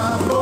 amor.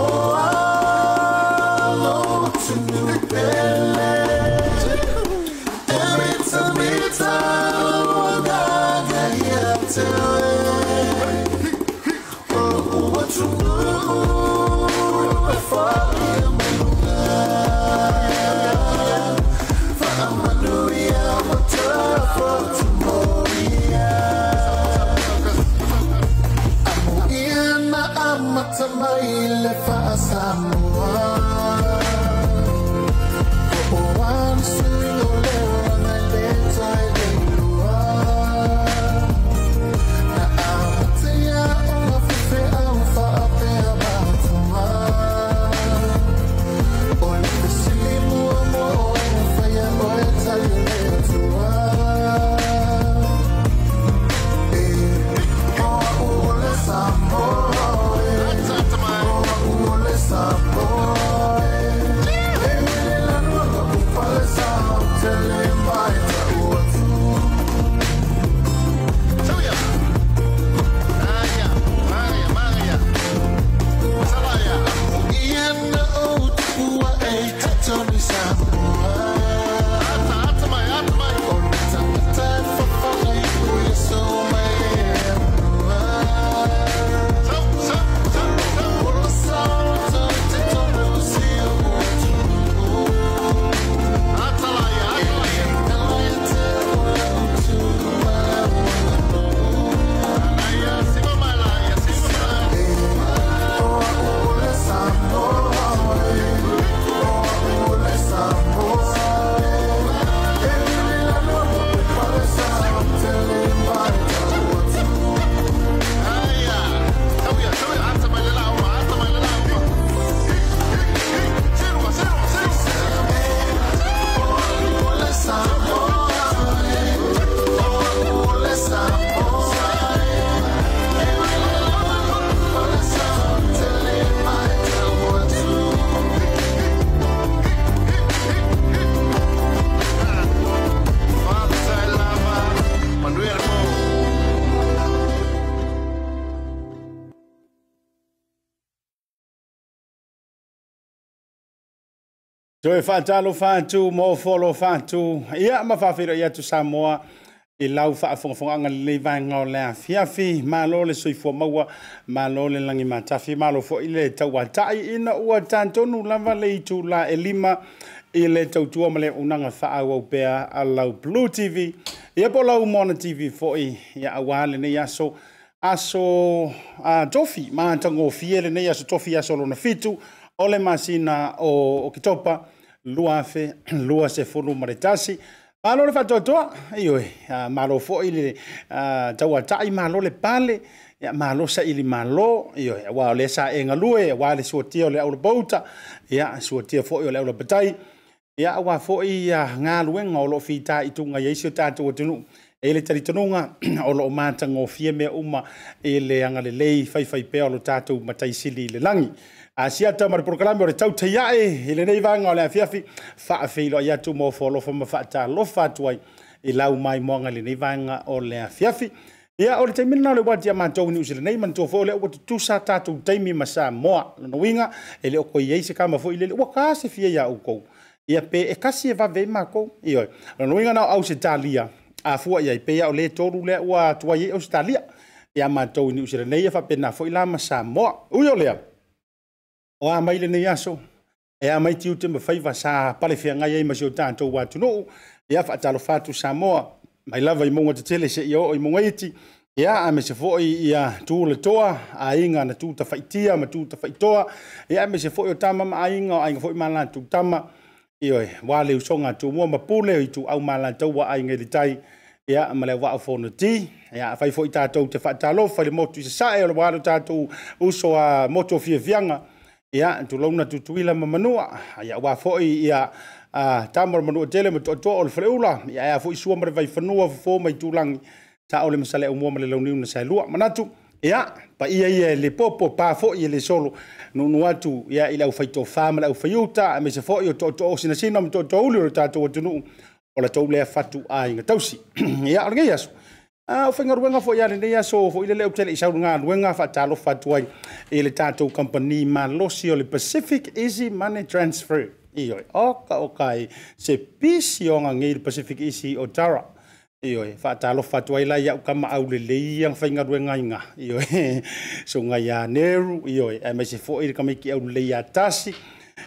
Tō e whātalo whātū, mō wholo whātū, ia ma whawhira ia tu Samoa, i lau wha awhonga whonga anga li vanga o lea fiafi, mā lō le sui fua maua, mā lō le langi mā tawhi, mā lō i le tau atai, ina ua tātonu lawa le i tū la e lima, i le tau tua ma le unanga wha au au pēa a lau Blue TV, ia po lau Mona TV fo'i, ia a wāle nei aso, aso a tofi, mā tango fiele nei aso tofi aso lona fitu, ole masina o, o kitopa, o kitopa, lua fe lua se folo maritasi malo le fatotoa io malo fo ili tau atai malo le pale ya malo sa ili malo io wa le sa e ngalue wa le so tio le aula bouta ya so tio fo io le aula batai ya wa fo i ya nga lue ngolo fita i tu nga yesu ta tu tu ele tari tonu nga olo o mata ngofie me uma ele anga le lei fai fai pe olo tatu matai sili le langi asia tau mara porokalame o le tautaiaʻe i lenei vaga o le afiafi faafeiloa atu mo foalofa ma faatalofa atu ai i lau mai moaga lenei vaga o le afiafi ia o le taimina le ua tia matou niusi lenei manatua foʻi o le ua tutusa tatou taimi ma sa moa lona e le o se kama foʻi lele ua ka se fia iā oukou ia pe e kasi e vavei makou ioe lona na o au se talia afua ia i peia o lē tolu lea ua atuai ai au se talia ia matou niusi lenei e faapena foʻi la ma sa moa ui o lea o a mai lenei aso e a mai tiu te mawhaiwa sa palewhiangai ei masio tātou wātunou e a whaatalo fātu Samoa mai lava i mongo te tele se i o i mongo iti e a a mese fo i a tū le toa a inga na tū ta whaitia ma tū ta whaitoa e a mese fo i o tama ma a inga o a inga fo i mana tū tama i oi wale usonga tū mua ma pule i tū au mana tau wa a inga i tai e a ma le wa a fono ti e a whai fo i tātou te whaatalo fai le motu i se sae o le wale tātou uso a motu o fia vianga ia tulauna tutui lama manua ia uā foʻi ia tama le manua tele ma toʻatoa o le faleula ia ea foʻi sua ma le vaifanua fofō mai tulagi taʻo le masale aumua ma le launiu na saelua manatu ia paia ia le popo pa foʻi e le solo nuu atu ia i le ʻaufaitofā ma le ʻaufaiuta e maise foʻi o toʻatoa osinasina ma toʻatoauli o le tatou atunuu o le tou lea fatu aiga tausi ia o legei aso Ah, a fo faigaluega foʻi ya so, fo ile le leʻu tele isaunugaluega fa talo fa i ile tato company malosi losio le pacific easy money transfer iyo, oka oka se pisi o ngi le pacific easy o tara fa talo fa ai la iaʻu kamaau lelei aga iyo, so nga ya neru iyo, ae mai se foʻi le kamiki au le ya tasi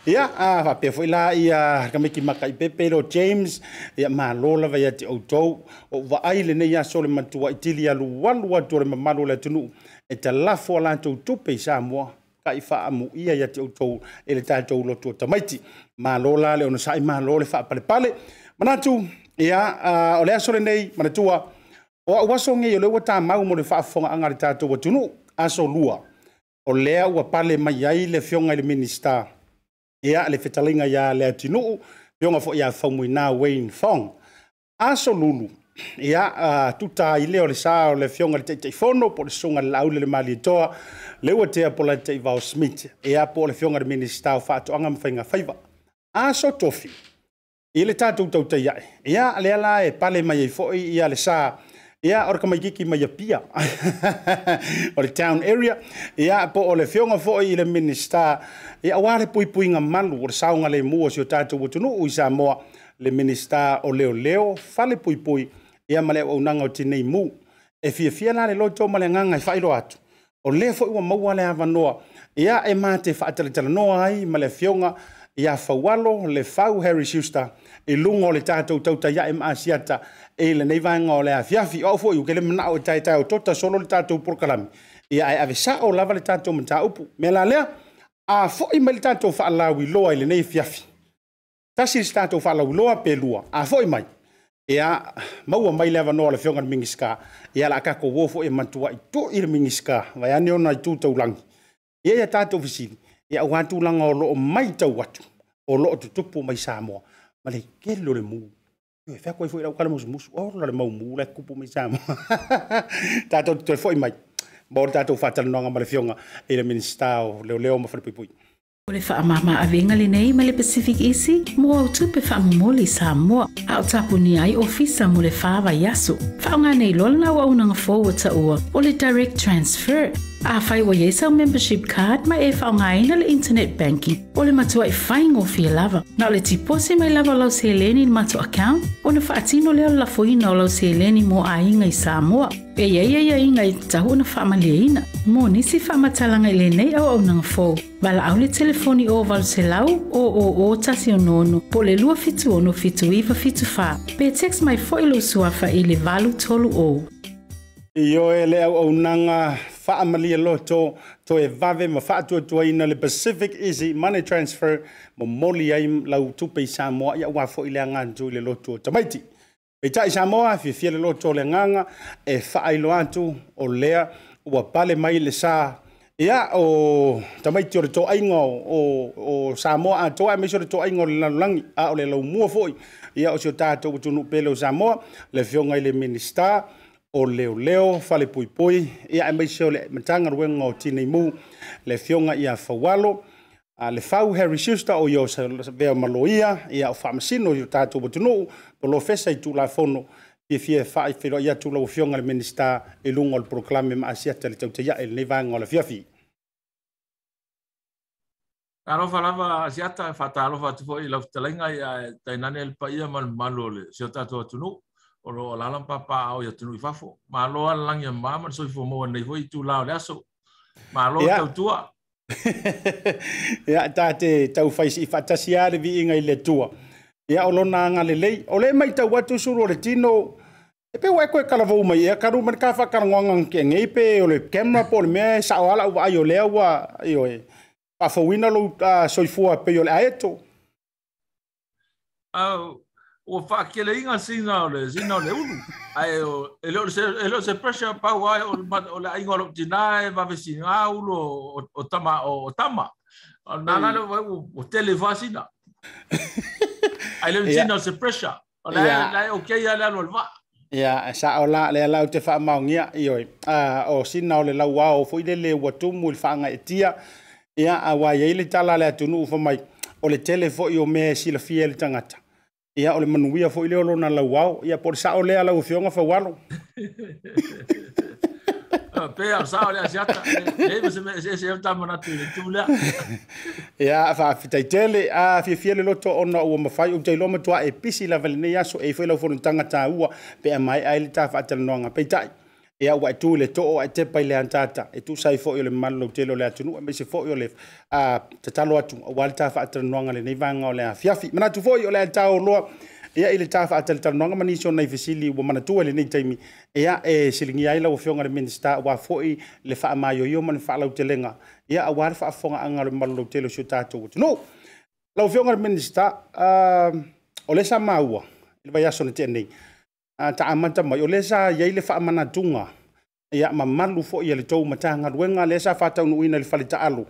Ia, a whapea fwila i a hakamiki maka i pepe ro James, ia ma lola vai ati au tau, o wa aile nei aso le matua i tili alu walu atu re mamalo le tunu, e ta lafo ala atu tupe i Samoa, ka i wha amu ia i ati au tau, e le tatou lotu o tamaiti, ma lola le ono sai ma lola le wha pale pale, manatu, ia, o le aso le nei, manatua, o au aso ngei o le wata mau mo le wha afonga angari tatou wa tunu, aso lua, o lea ua pale mai ai le fionga i le minister, ia le fetalaiga iā le atinuu peoga foʻi iā faumuinā wayne fong aso lulu e a uh, tuta i lea o le sa o le fioga le taʻitaʻifono po o le suga lalaule le malietoa le ua tea po le taʻivao smit e po o le fioga le minista o faatoʻaga ma faiga faiva aso tofi i le tatou tautaiaʻi ia lea la e pale mai ai e foʻi ia le sa ia ore ka maikiki mai apia o le town area ia po o le fioga foʻi i le minista ia auā le puipuiga malu o le saoga lemu o sio tatou atunuu sa moa le minista o leoleo fale puipui ia ma au auaunaga o tinei mu e fiafia la le loto ma le agaga e faailoa atu o le foʻi ua maua le avanoa ia e ma te faatalatalanoa ai male le afioga ia faualo le fau harry suster i luga o le tatou tautaiaʻi ma asiata e le nei vanga o le afiafi o fo iu ke le mana o tai tai o tota solo le tatou porokalami ia e ave sa o lava le tatou mataupu me la lea a foʻi mai le tatou faalauiloa i lenei fiafi tasi le tatou faalauiloa pe lua a foʻi mai ia maua mai le avanoa le feoga le migisika ia la akakou ō foʻi e matuaʻi toʻi le migisika vae ane ona i tutaulagi ia ia tatou fesili ia auā tulaga o loo mai tau atu o loo tutupu mai sa moa ma le le mū e fea foi laukala musumusu o oh, la le maumū tatou toe foʻi mai ma o le tatou faatalanoaga ma le fioga i le minista o leoleo ma falepuipui O le faamāmaavega lenei ma le pacific isi mo autū pe faamomoli i samoa a o tapunia ai ofisa mo le fāvaiaso faaaogā nei loa lana auaunaga fou ua taʻua o le direct transfer Afai wa yesa o membership card ma e whaongaina le internet banking o le matua i whaingo fia lava. Na le tipose mai lava lau se leni le matua account o na whaatino leo la fuhina o lau se leni mo a inga i Samoa. E ia ia ia inga i tahu na ina. Mo nisi talanga i lenei au au nang fau. Vala au le telefoni o valo se lau o o o tasi o nono po le lua fitu ono fitu iwa fitu faa. Pe text mai fo ilo suafa i le valu tolu o. Yo ele le au au nanga faamalia loa to toe vave ma faatuatuaina le pacific easy money transfer ma moli ai lau tupe i samoa ia auā foʻi le agatū i le lotu o tamaiti peitaʻi samoa afiafia le lotu o le agaga e faailoa atu o lea ua pale mai le sa ia o tamaiti o le toaiga o o samoa atoa e maiso le toaiga o le lalolagi a o le laumua foʻi ia o sio tatou atunuu pele o samoa le feoga i le minista o leo leo fale pui pui ia e a o le matanga ruenga o tini mu le fionga ia fawalo a le fau Harry Schuster o yo sa ve maloia ia o whamasino i o tātou watunuu lo fesa i la fono i fie whae whiro ia tu o fionga le minista e lungo o le proklame ma asiata tele tau te ia e le vanga o le fiafi. Tarofa falava asiata fatalo fatu foi i lau tainane paia malu malu le sio oro lalam la papa o yo tu fafo ma lo la ngi ma so fo mo ne fo i tu la le aso ma lo tau tua ya ta te tau fai si fa ta sia le vi inga le tua ya o lo na nga le le o mai tau watu su ro le tino e pe wa ko e kala vo mai e ka ru man ka fa ka ngonga ke nge pe ole le pol me sa o ala wa yo le wa yo e pa fo wina so fo pe yo le aeto au o fa ke le inga sina le sina le ulu ai o ele o se ele o se pressure pa wai o ma o le inga lo dinai va ve sina ulu o tama o tama na na le o tele va sina ai le sina se pressure o le le o ke ya le lo va ya sa o la le la o te fa ma ngia io a o sina o le la wa o foi le le wa tu mul fa nga etia ya a wa ye le tala le tu nu fo mai o le telefo io me si le fiel tangata ia o le manuia foʻi lea o lona lauao ia po le saʻo lea lauafioga faualo ia faafitaitele a fiafia le loto ona ua mafai ou um tailoa matuā e pisi lava lenei aso ei foi laufonotagatāua pe a mae ai le tafaatalanoaga peitaʻi e ua ai i le to'o ai i le antata e tusai sai fo'i o le mamalo tele o le atunua e ma se fo'i o le a tatalo atu aua le tafa'atalanoaga lenei vaga o le afiafi manatu fo'i o le ataoloa ia i le tafa'atalitanoaga ma onai fesili ua manatua i e lenei taimi ia e siligi ai laua le minista auā fo'i le fa'amaioio ma le fa'alautelega ia auā le fa'afogaaga o le malolou tele o sio tatou atunuu laua le minista o le sa maua i le vaiaso na te'anei a ah, ta amata mai o le sa ye le fa mana tunga ya ma malu fo ye le tou mata nga duenga le sa fa ta no ina le fa le ta alu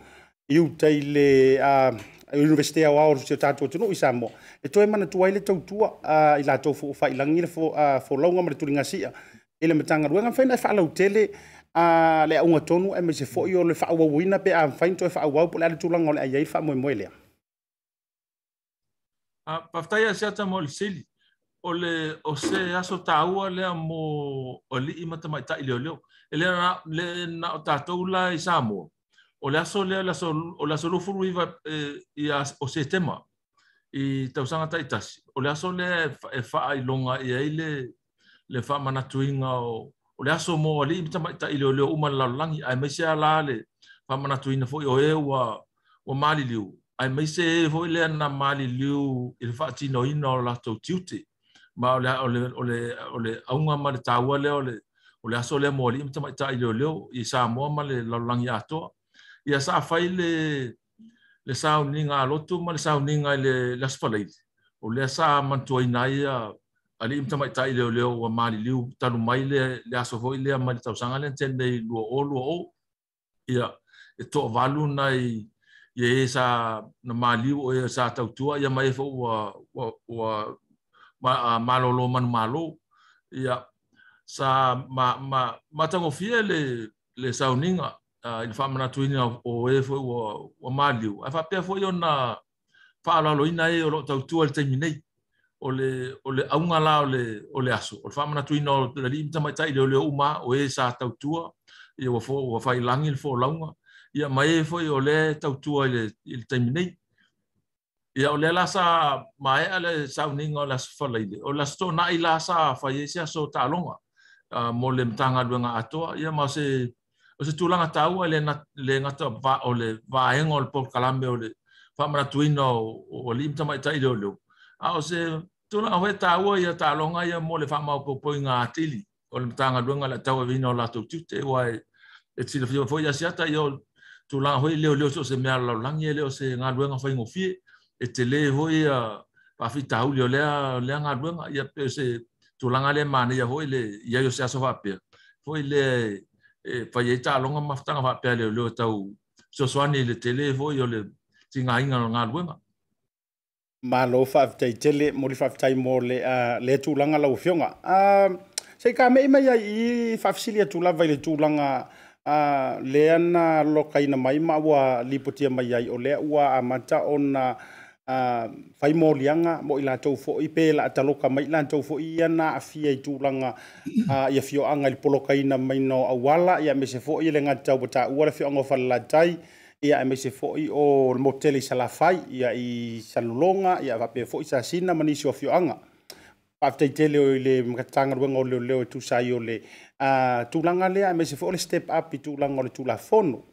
iu te le a uh, universite a o se ta to tu no isa mo e to e mana tu ai le tou tu a uh, ila tou fo fa ila ngi le fo a uh, fo longa ma le tulinga sia ele mata nga duenga fa na fa la utele a uh, le unga tonu e me se fo yo le fa wa wina pe a fa into fa wa po le tulanga le ai fa mo mo ele a uh, pa fa ya sia ta mo le sili o le o se aso taua le mo o li i mata mai tai le le le na le na o tatou la i sa mo o le aso le la so o la so lu furu i va e, i a o se tema i tau sanga tai tas o le aso le e fa e ai longa i ai le le fa mana tuinga o o le aso mo o li i mata mai tai le le uma la langi ai me se ala le fa mana tuinga fo i o e wa e o mali liu ai me se fo le na mali liu il fa tino ino la to tuti ma ole ole ole ole aunga ma le tawa le ole ole aso le moli mta mai tai le le i sa mo ma le lalangi ato i sa fai le le sa uninga lotu ma le sa uninga le las falei ole sa mantu ai nai a ali mta mai tai le le wa mali liu talu mai le le aso foi le ma le tausanga le tende i lu o lu o ia e to valu nai ye sa na mali o ye sa tautua ya mai fo wa wa ma uh, malo lo man malo ya sa ma ma matango fie le le sauninga uh, il famna twin o e fo o, o maliu afa pe fo yo na fa la lo ina e o ta tuol te mine o le o le aunga la o le o le aso o famna twin o le lim ta mai tai le o le uma o e sa ta tuo e o fo o fa ilangil fo launga ya mai e fo yo le ta tuo le il te mine ia ah, o eh, le la sa mai ale sauninga o la safalaile o la stonai la sa faia se aso taaloga uh, mo le matagaluega atoa ia ma se o se tulaga taua le, le gata va, o le vaega o le polkalame o le ah, faamanatuina o, o alii matamaʻitaʻi leoleo a o se tulaga hoe taua ia talonga ia mo le faamaupoupoiga atili o le matagaluega le atau avina o latou tiute ua e, e tilafia foʻi asiata ia o tulaga hoe leoleo so o se mea lalolagi e lea o se e te le hoi a pafita hau leo lea, lea ngā ruenga, ia peo se tūlanga le mana ia hoi le ia yo se aso whapea. Hoi le e, e tā longa maftanga whapea leo leo tau so swani le te le hoi o le ti ngā inga no ngā ruenga. Mā lo whaftai tele, mori whaftai mō le, uh, le tūlanga lau fionga. Uh, Sei ka mei mai ai i whafisilia tūlawai le tūlanga uh, le ana lokaina mai mawa lipotia mai ai ole lea ua a mata fai molianga mo ila lātou fo i pē la ataloka mai lātou fo i na a fia i langa a ia fio anga i polokaina mai no awala ia me se fo i lenga ngatau bata wala fio anga la tai ia me fo i o moteli salafai ia i salulonga ia pe fo i sa sina manisi o fio anga faafetaitele o i le makatataga luega o tu e tusai o le langa le a mai se le step up i tulaga o le fono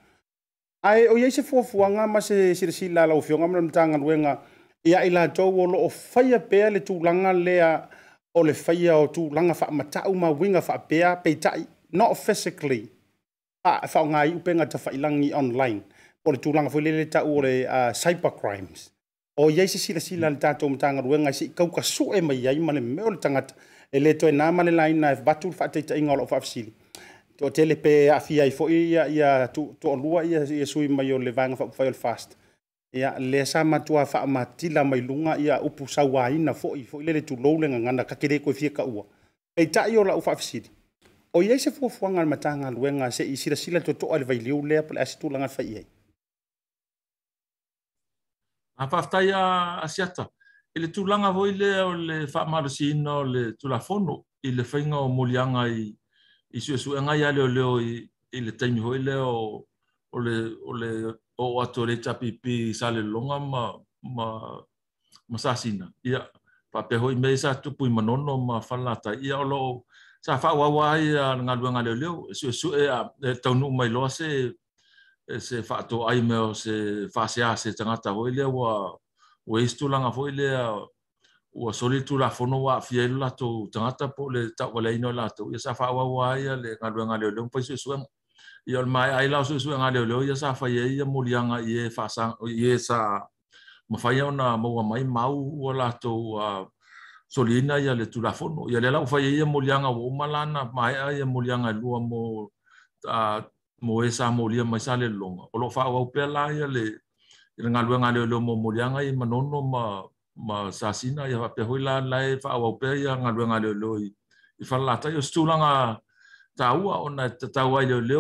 ai o yese fo fo nga ma se se si la la o fionga mo ntanga nwenga ya ila to wo lo o faya pe le tu langa le a o le faya o tu langa fa mata o ma winga fa pe a pe tai not physically a fa e nga i upenga ta fa ilangi online o le tu langa fo le le ta o le a cyber crimes o yese si la si la ta to ntanga nwenga si ka ka su e mai ai ma le me o le tanga e le to e na ma le line na batul e fa te tai nga lo fa fisili to tele pe afia i foi ia ia tu to lua ia ia sui mai o le vanga fa fail fast ia le sa ma tua fa ma tila mai lunga ia upu sa wai na foi foi le tu lou lenga ngana ka kere ko fie ka ua e ta io la ufa fisit o ia se fu fu ngal mata ngal wenga se i sira sila to to al vai liu le pa as tu langa fa ia a fa ta ia asiata ele tu langa voile o le fa ma le tu la fono ele fainga o molianga i i su su nga ya le le o i le tai ho le o o le o le o ato le tapipi sale longa ma ma masasina ia pa pe ho i me sa tu pui manono ma falata ia o lo sa fa e e e wa wa ia nga lu nga le le su su e a tau nu mai lo se se fa to ai me o se fa se a se tanga ta ho le wa o istu langa ho le a ua soli tu la fono wa fia ilu lato tangata po le tau wale ino lato. Ia sa fa'a wa ia le ngalue ngaleo leo mpaisu isu ang. E ia le mai aila usu isu ngaleo leo ia sa fa'a e ia mulianga ia e fa'asang, ia sa mafaya ona maua mai mau ua lato a uh, solina ia le tu la fono. Ia le lau fa'a ia mulianga wa umalana mai ia mulianga lua mo a uh, mo esa molia mai sale longa. Olo fa'a wa upela ia le ngalue ngaleo leo mo mulianga ia manono ma mulianga ma sasina ya pe hoi la fa au pe ya nga nga le loi i fa la ta yo stula nga ta ua ona ta ta wa le le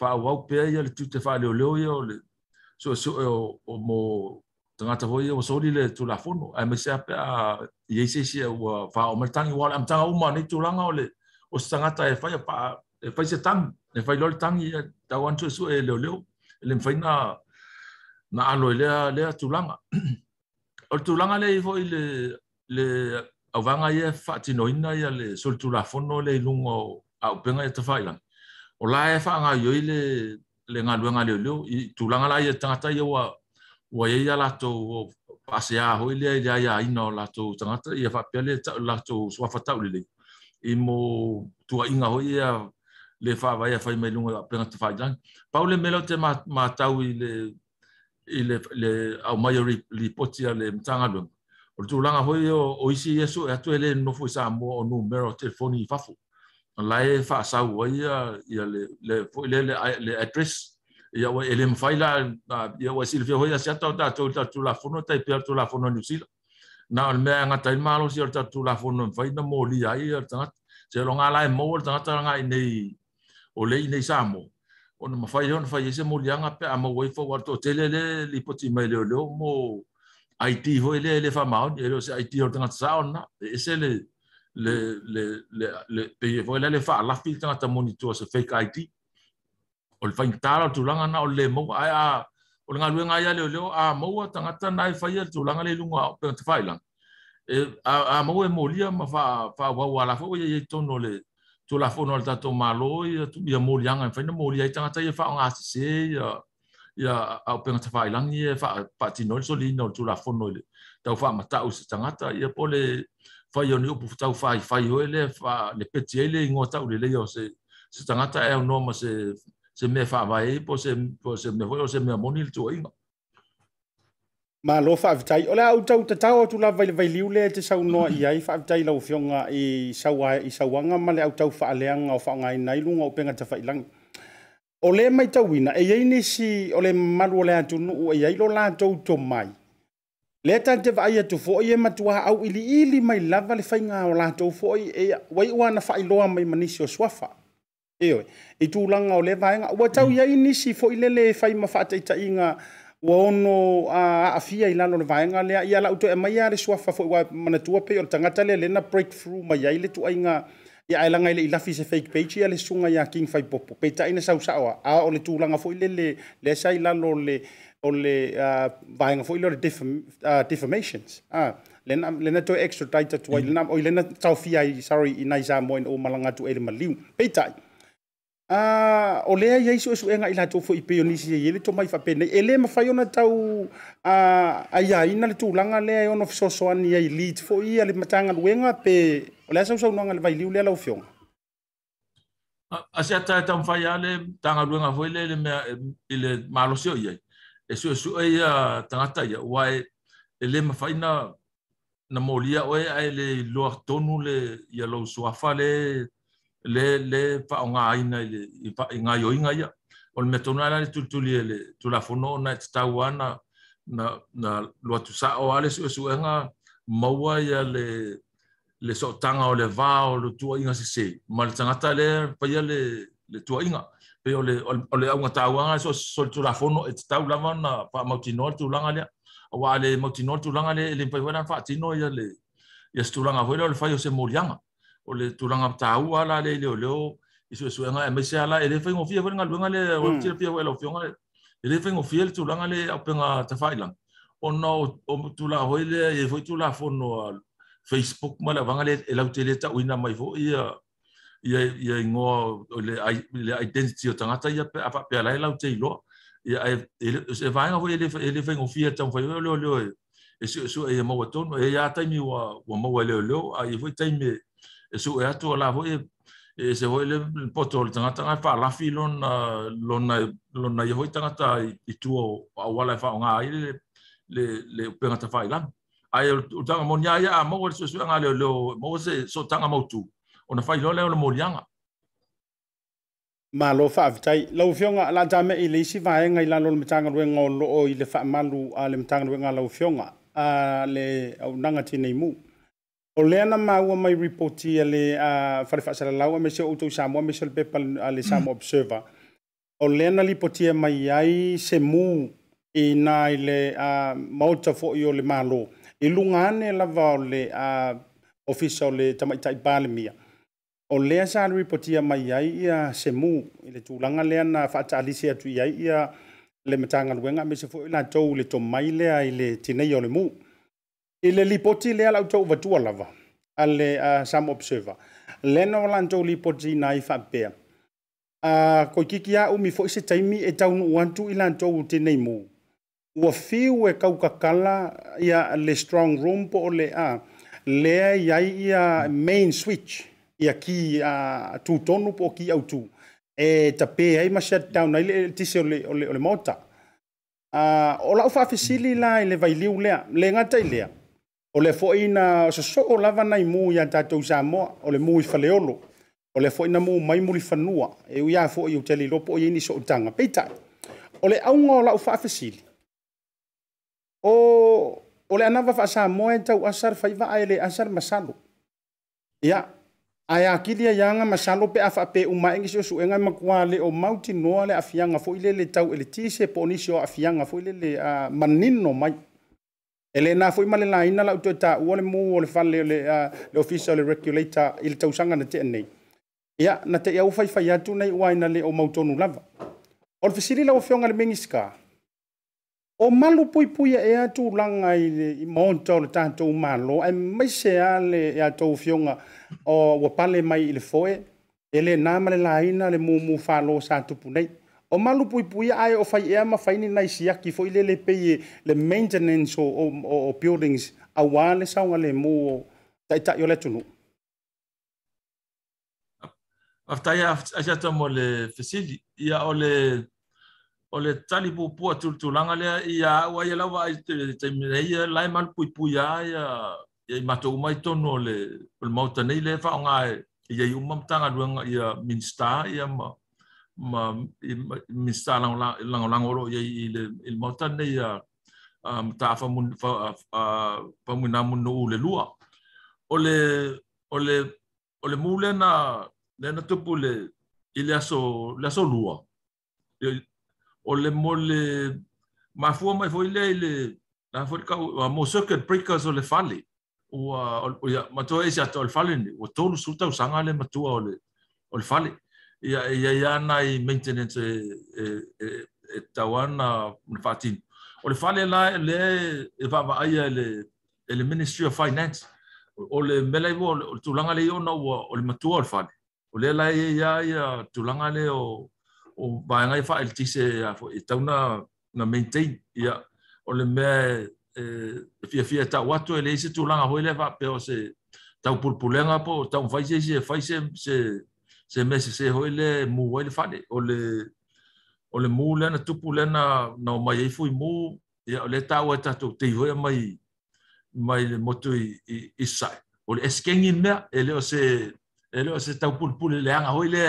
fa au pe ya le tute fa le le yo le so so o, mo tanga ta hoi o so li le tu la fono a me sia pe a ye se sia wa fa o mer tangi wa am tanga u ma ni tu langa ole o tanga ta e fa ya pa e fa se tang e fa lo le tangi ta wan tu so e le le le mfaina na alo le le tu langa or tu langa le foi le le avanga ye fati noina ya le sol tu la fono le lungo au penga ye tafailan o la e fa nga yo ile le nga lunga le lo tu langa la ia tanga ye wa wa ia ya la to pase a ho ile ya ya ino la to tanga ta ye fa pele la to so fa i mo tu inga ho ye le fa va ye fa me lungo penga tafailan paule melo te ma ma ta ile ile le au mayori li potia le mtanga lu o tu langa hoi o oisi yesu e atu ele no fu sa mo o numero telefoni fafu on la e fa sa wo ya ya le le fo le le le address ya wo ele mfaila ya wo e silvio hoi sa ta ta tu ta tu la fono ta pe tu la fono ni sil na o me nga ta malo si ta tu la fono fai na mo li ya ya ta se lo nga la e mo ta ta nga nei o le nei sa mo ona mafai ona fai ese mo lianga pe a mo wifo wa to tele le li poti mai le le mo IT ho le le fa mau e lo se IT ho tanga sa ona ese le le le le le pe ye vo le le fa la fil tanga ta monitor se fake IT o le fain tala tu langa na o le mo a a o le nga luenga ya le le a mo wa tanga ta nai fai e tu langa le lunga pe te fai lang e a a mo e mo lia ma fa fa wa wa la fo ye ye tono le tu la fono al tato malo ya tu ya mo yang fa no mo ya tanga ta ya fa nga se se ya ya a pe nga fa lang ye fa pa ti no so li no tu la fono le ta fa ma ta us tanga ta ya po le fa yo ni o fa fa fa yo le fa le pe ti le ngo ta u le yo se se tanga ta e no ma se se me fa va e po se po se me ho se me mo ni tu ai Malo whaavitai. O le au tau te tau atu la vai liu le te sau noa i ai whaavitai lau fionga i saua i sauanga ma le au tau whaaleanga o whaanga i nei lunga o penga te whailangi. O le mai tauina, e ei nisi o le malu o le atu nuu, e ei lo la tau tō mai. Le tan te vai atu fo e matua au ili ili mai lava le whainga o la tau fo e wai wana whailoa mai manisi o swafa. Eoi, i tūlanga o le vaenga. Ua tau mm. iei nisi fo i lele e whai mawhataita i ngā ua onoa a'afia i lalo o le vaega lea ia laau toe amai a le suafa foʻi ua manatua pei o le tagata lea lena breakthroug mai ai le tuʻaiga ia aelaga i leʻi lafi i se fake page a le suga iā king faipoopo peitaʻi na sausaʻoa a o le tulaga foʻi lelelea saai lalo o le vaega foʻi lea o ledefamations le na toe extradite tuaioi e le na saofia ai sr i na i sa moa ina ua malaga tu ale maliu peitaʻi a o lea ia isu esu enga i latou foʻi pei o nisi ai e le tomai faapenei e lē mafai ona tau a aiaina le tulaga lea e ona fesoasoani ai lead foʻi ia le matagaluega pe o le a sausaunoaga le vailiu lea laufioga ase atae tamafai a le tagaluega foʻi le le mea i le malosio i ai e suʻesuʻe ia tagata ia ua e lē mafai na na molia oe ae le iloa tonu le ia lou suafa le le le pa nga ina le nga yo nga ya ol me tu tu le e na tawana na na lo tu sa o ale su e nga le le so o le va o le tua se se mal le Payale, le pa ya le le tua inga pe o le le tawana so so tu la fono et tau lava pa mautino tu langa le o ale tu le le pa wana fa le ia nga voila le fa se o le tulanga tau ala le e e le le isu isu nga e mese ala ele fengo fia fengo ngalunga le o tira fia wela fengo ele fengo fia le tulanga le apenga tafaila o no o tula hoile e foi tula fono facebook mala vanga le ela tele ta uina mai fo ia ia ia ngo le le identity o tanga tai ape ape ape ala ela tele lo ia e vai ngo ele ele fengo fia tam foi lo lo e su su e mo botono e ya e tai mi wa wa mo le lo a e foi tai e su e atu ala hoi e se hoi le poto o le tangata ngai whaalafi lona, lona, lona i hoi tangata i tua o awala e whaonga ai le, le, le pengata whailang. Ai o tanga moni ai a mawa le suesue ngā leo leo mawa se so tanga mautu. O na whailo leo le morianga. Malo whaavitai, lau fionga la jame i leisi vaenga i lalo le mtanga ruenga o loo i le whaamalu a le mtanga ruenga lau fionga a le au nanga tina i muu. o lea na maua mai reporti a le uh, falefa'asalalau a mesia outou samoa mesia le pepa a le samoa observer o lea na lipotia e mai ai se mū inā i le uh, maota foʻi o le mālō i luga ane lava o le ofisa o le tamaita'i palemia o lea sa le ripotia e mai ai ia se mū i le tulaga lea na fa'ataalisi atu i ai ia le matagaluega a me se fo'i latou le tomai lea i le tineia o le mū I le lipoti lea lau tau vatua lava, a le uh, Sam Observer. Lena o lantou lipoti na i faapea Uh, ko kiki a umi fo ise taimi e taunuu atu i lantou tenei mō. Ua fiu e kaukakala ia le strong room po o le a, lea iai ia main switch, ia ki uh, tūtonu po ki au tū. E tapē ai ma shutdown ai le tisi o le, o le, o le mota. Uh, o lau whaafisili la i le vailiu lea, le gata i lea. o le foʻiina o soso'o lava nai mū iā tatou samoa e o e le mū i faleolo o le foʻiina mū mai muli fanua e u iā foʻi ou telilopo o iai ni soʻutaga peitaʻi o le auga o laʻu faafesili o o le anava faasamoa e tauasa le faiva'a e le asa le masalo ia ae akili ai aga masalo pe a faapē'umaʻegi se o suʻega e makuā le o mautinoa le afiaga foʻi le le tau e le tise po o nisi o afiaga foʻi le le manino mai ele na foi male na ina la tota wole mo wole falle le uh, le official le regulator il tau sanga na tene ya na te ya ufai fai atu nei waina le o mautonu lava ol fisili la ofionga le mengiska o malu pui pui e atu langa i le i monta o le tato malo e mai se ale e atu ofionga o wapale mai il foe ele na male la ina le mo mo falo sa tupu nei o malu pui pui ai o fai ema fai ni nai sia ki foi le le pe e le maintenance o o, o buildings a wale sa wale mo tai tai ole tunu afta ya afta to mo le fesili ya ole ole tali pu pu tu tu langa le ya e wa ya lava te te ya lai mal pui pui ai ya ya mato mai to no le pul mauta nei le fa nga ya e, yumam tanga duanga ya minsta ya ma ma mi sta lang lang lang lo ye il il motan ne ya am ta fa mun fa a pa mun na mun le lua ole ole ole mule na le na to pule il ya so la so lua ole mole ma fu ma fu le le la fu ka wa mo circuit breaker so le fali o ya ma to e ya to le fali o to lu suta usanga le ma tu ole ole fali ia ia ia nai maintenance e e e, e tawana na fatin o le fale la le e va va ia le e le ministry of finance o le melai vo o tu langa le ona o o le matua o fale o le la e ia ia ia tu langa le o o va nga fa el tise ia fo e tawana na maintain ia o le me e fia fia ta watu ele se tu langa ho ele va pe o se tau pulpulenga po tau faise se faise se, se, se, se se mesi se hoi le mu wai le fale o le o le mu le na tupu le na na mai e fui mu ya le tau e tato te hoi mai mai le motu i, i, i sai o le eskengi mea e le o se e le o se tau pul pul le anga hoi le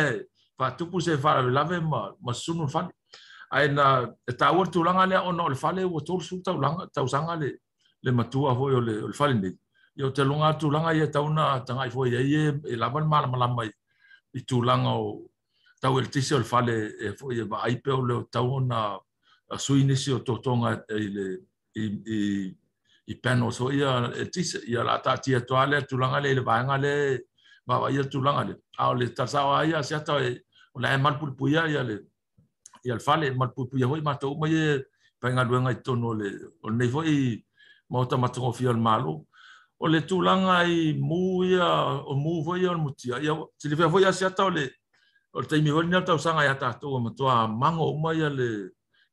fa tupu se fa la lave ma ma sunu fale ai na e tau e tu langa le o no le fale o tol su tau langa tau sanga le le matua hoi o le, o le fale ni Yo te longa tu langa ye tauna tangai foi ye ye lavan mal mal mai i tūlanga o tau el tisi al fale e foi e vaai peo leo tau na a sui nisi o tōtonga i e le i, i, i pēno so ia e tisi i ala ta tia toa le tūlanga le le vaenga le vaa ia tūlanga le au le tasawa ia si ata e o la e malpulpuia ia le i al fale malpulpuia hoi mātou mai e pēngaluenga i tono le o nei foi i mauta matongo fio al malo o le tūlanga i mū ia, o mū voia o mutia. Ia, te lewea voia si ata o le, o le teimi hori nea tau sanga ia tātou, ma tua mango uma ia le,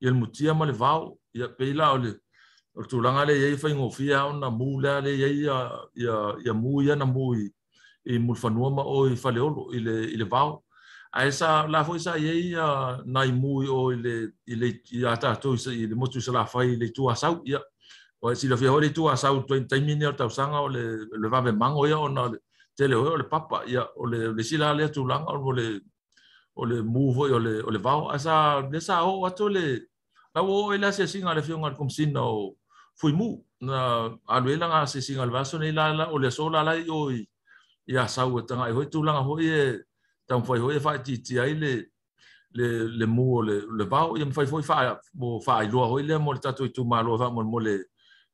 ia le mutia ma le vau, ia peila o le, o le tūlanga le iei fai ngofia au na mū lea le iei ia, ia, ia mū ia na mū i, i mulfanua ma o i faleolo, i le, i le vau. A esa, la foi sa iei ia nai mū i o i le, i le, i a tātou, i le motu sa la fai, i le tūasau, ia, ia, o si lo fio ori tu a sau 20 minuto tau sanga o le le va mango ya o na te le o le papa ya o le le si la le tu langa o le o le muvo o le o le va asa de sa o atu le la o e la se singa le fio ngal kom sin no fui mu na alwe la nga se singa le vaso ni la la o le so la la yo ya sau e tanga e ho tu langa ho ye tam foi ho e fa e ti ti ai le le le mu o le le va o ye fa foi fa mo fa i lo ho le mo tatu tu ma lo va mo mo le, le, le, le, le, le, le, le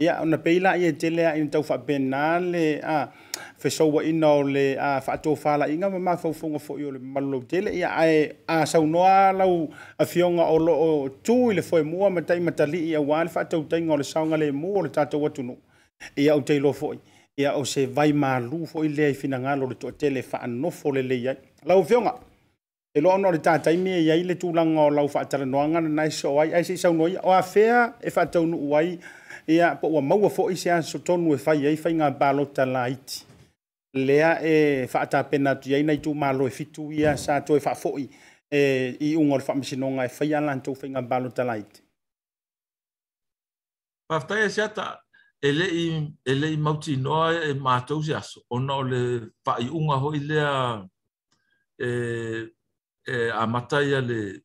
ia ona peila ia tele ai tau fa benale a fe so wa ina le a fa to fa la inga ma fa fo fo yo le malo tele ia ai a sa no ala u a fionga o lo o tu le fo mo ma tai ma tali ia wa fa to tai ngol sa ngale mo le ta to wa tu no ia o tei lo fo ia o se vai ma lu fo i le fina ngalo le to tele fa no fo le le ia la u fionga e lo ona le ta tai me ia le tu langa o la u fa tala no ngana nai so ai ai se sa no ia o a fea e fa to no wai ia ia po ua maua foʻi se a sotonu e fai ai faiga balota laiti lea e faatapena atu iai nai tumālo e fitu ia sa toe faafoʻi e i uga o le faamasinoga nga fai a latou faiga balota laiti faafetai e se ata e ele e mauti no e matou se aso ona o le faaiʻuga hoʻi lea e e amata ia le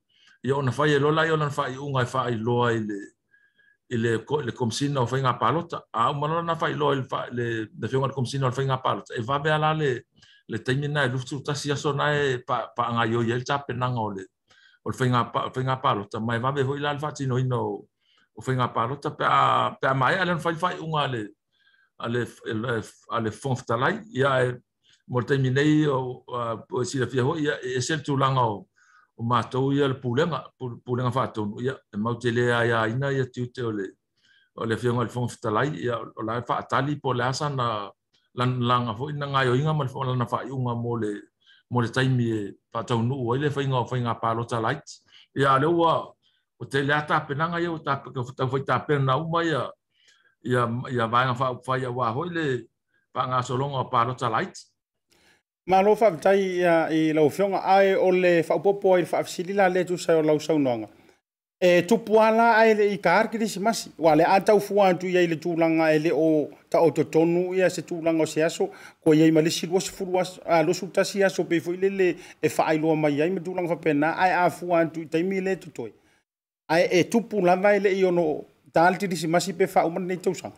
ia ona fai e lola i olana faaiʻuga e faailoa i le i le komasina o faiga palota auma lola na faailoa le fioga le komasina o le faiga palota e vave alā le le taimi na e lufutulutasi aso nae faagaioi ai le tapenaga o le faiga palota ma e vave hoʻi la le faatinoina o faiga palota pe a maea le ona fai le faaiʻuga a le foga fetalai ia e mo le taimi nei o esilafia hoʻi ese le tulaga o, e e o, o, o, o, o, o, o o mātou ia le pūlenga, pūlenga whātou, ia, e mau te lea ia ina ia tiute o le, o le whiunga le whonga whitalai, ia, o lai whaatali po le asa na lan langa fo, ina ngai o inga ma le whonga lana whaiunga mo le, mo le taimi e whātou nu, o ile whainga o whainga pālo ta lait, ia, le ua, o te lea tāpenanga ia, o tāpenanga whitau whai tāpenanga uma ia, ia, ia vāinga whaupwai a wā hoi le, whanga solonga o pālo ta lait, ia, Malofa vitai ia i laufionga ai o le whaupopo ai whaafsili la le tu sa tusai o lausaunoanga. E tu tupuala ai le i kaarki disi masi. Wa le atau fuantu ia i le tūlanga e o ta o totonu ia se tūlanga o se aso. Ko ia i malisi luosu furu a losu tasi aso pe fo i lele e whaailoa mai ai me tūlanga whapena ai a fuantu i taimi le tutoi. Ai e tu lava i e le i ono taalti disi masi pe fa whaumani nei tausanga.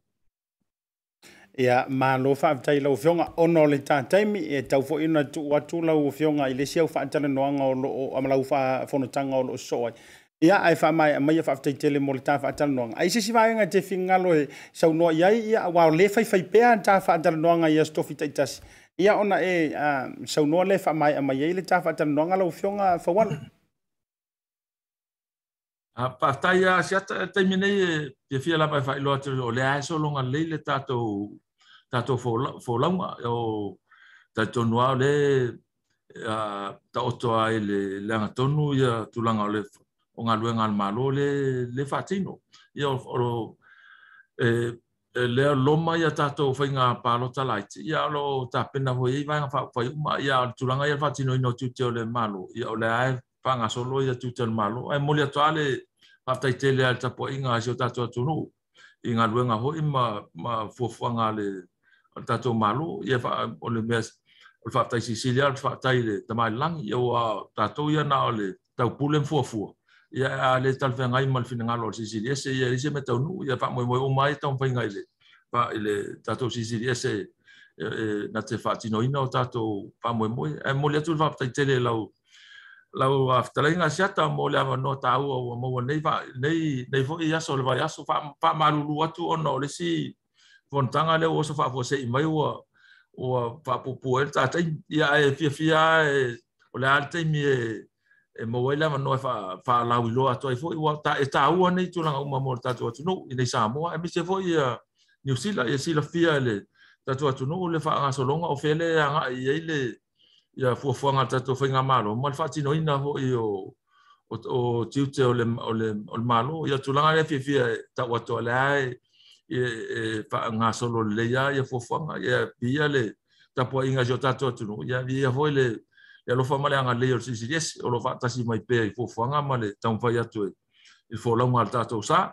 ia malo faavetai lau fioga ona o le tataimi e tau foʻi ona tuu atu lau fioga i lesi au faatalanoaga o loo ma lau faafonotaga o loo soo ai ia ae faamae amaia faafetai tele mo le ta faatalanoaga ai sesi faega te figalo e saunoa i ai ia uao lē faifai pea ta faatalanoaga ia stofi taʻitasi ia ona e saunoa le faamae amaiai le ta faatalanoaga lau fioga faualo a pa a si ata e tai mine e, e fia la pai fai e loa te o lea e so longa leile tato tato fo langa o tai tonu a le a ta oto a e le langa tonu ia tu langa o le o ngā luenga al malo le le fatino ia o lo e e le loma ia tato fai ngā palo talaiti ia lo ta pena hoi i vai ngā fai uma ia tu langa ia fatino ino tu te o le malo ia o lea e panga so loi atu tan malo ai mo le tale pa tai tele al tapo inga so tatu atu no inga luenga ho ima ma fo fo nga le tatu malo ye fa ole le mes o fa tai si silia fa tai le tama lang yo a tatu ya na le tau pulen fo fo ya le tal fa ngai mal fina lo si se ye se meta no ye fa mo mo o mai ta fa ngai le pa le tatu si silia se e, e, na te fa tino ina o tatu pa mo mo e mo le tu va tai tele lau lau aftalaiga siata mo le aganoa taua ua maua nei foi aso le vaiaso faamalulu atu ona o lesi fonotaga lea uaso faafuaseʻi mai ua ua faapupu ai le tatai ia e fiafia e o le a le taimi e e mau ai le aganoa e faalauiloa atu ai foi ua e taua nei tulaga uma mo le tatou atunuu i nei samoa e mise foi ia niusila ia silafia e le tatou atunuu le faagasologa o fele agaʻi ai le, le, le, le, le, le, le, le ya fu fu nga ta to fainga malo mal fa tino ina ho io o o tiu te ole ole ol malo ya tu langa fi fi ta wa to la e fa e, e nga solo le ya ya fu fu nga ya bi ya le ta po inga jo ta to tu no ya bi ya ho le ya lo fa mal nga le si si yes o lo fa ta si mai pe fu fu nga mal ta un fa ya tu e fo lo mal ta to sa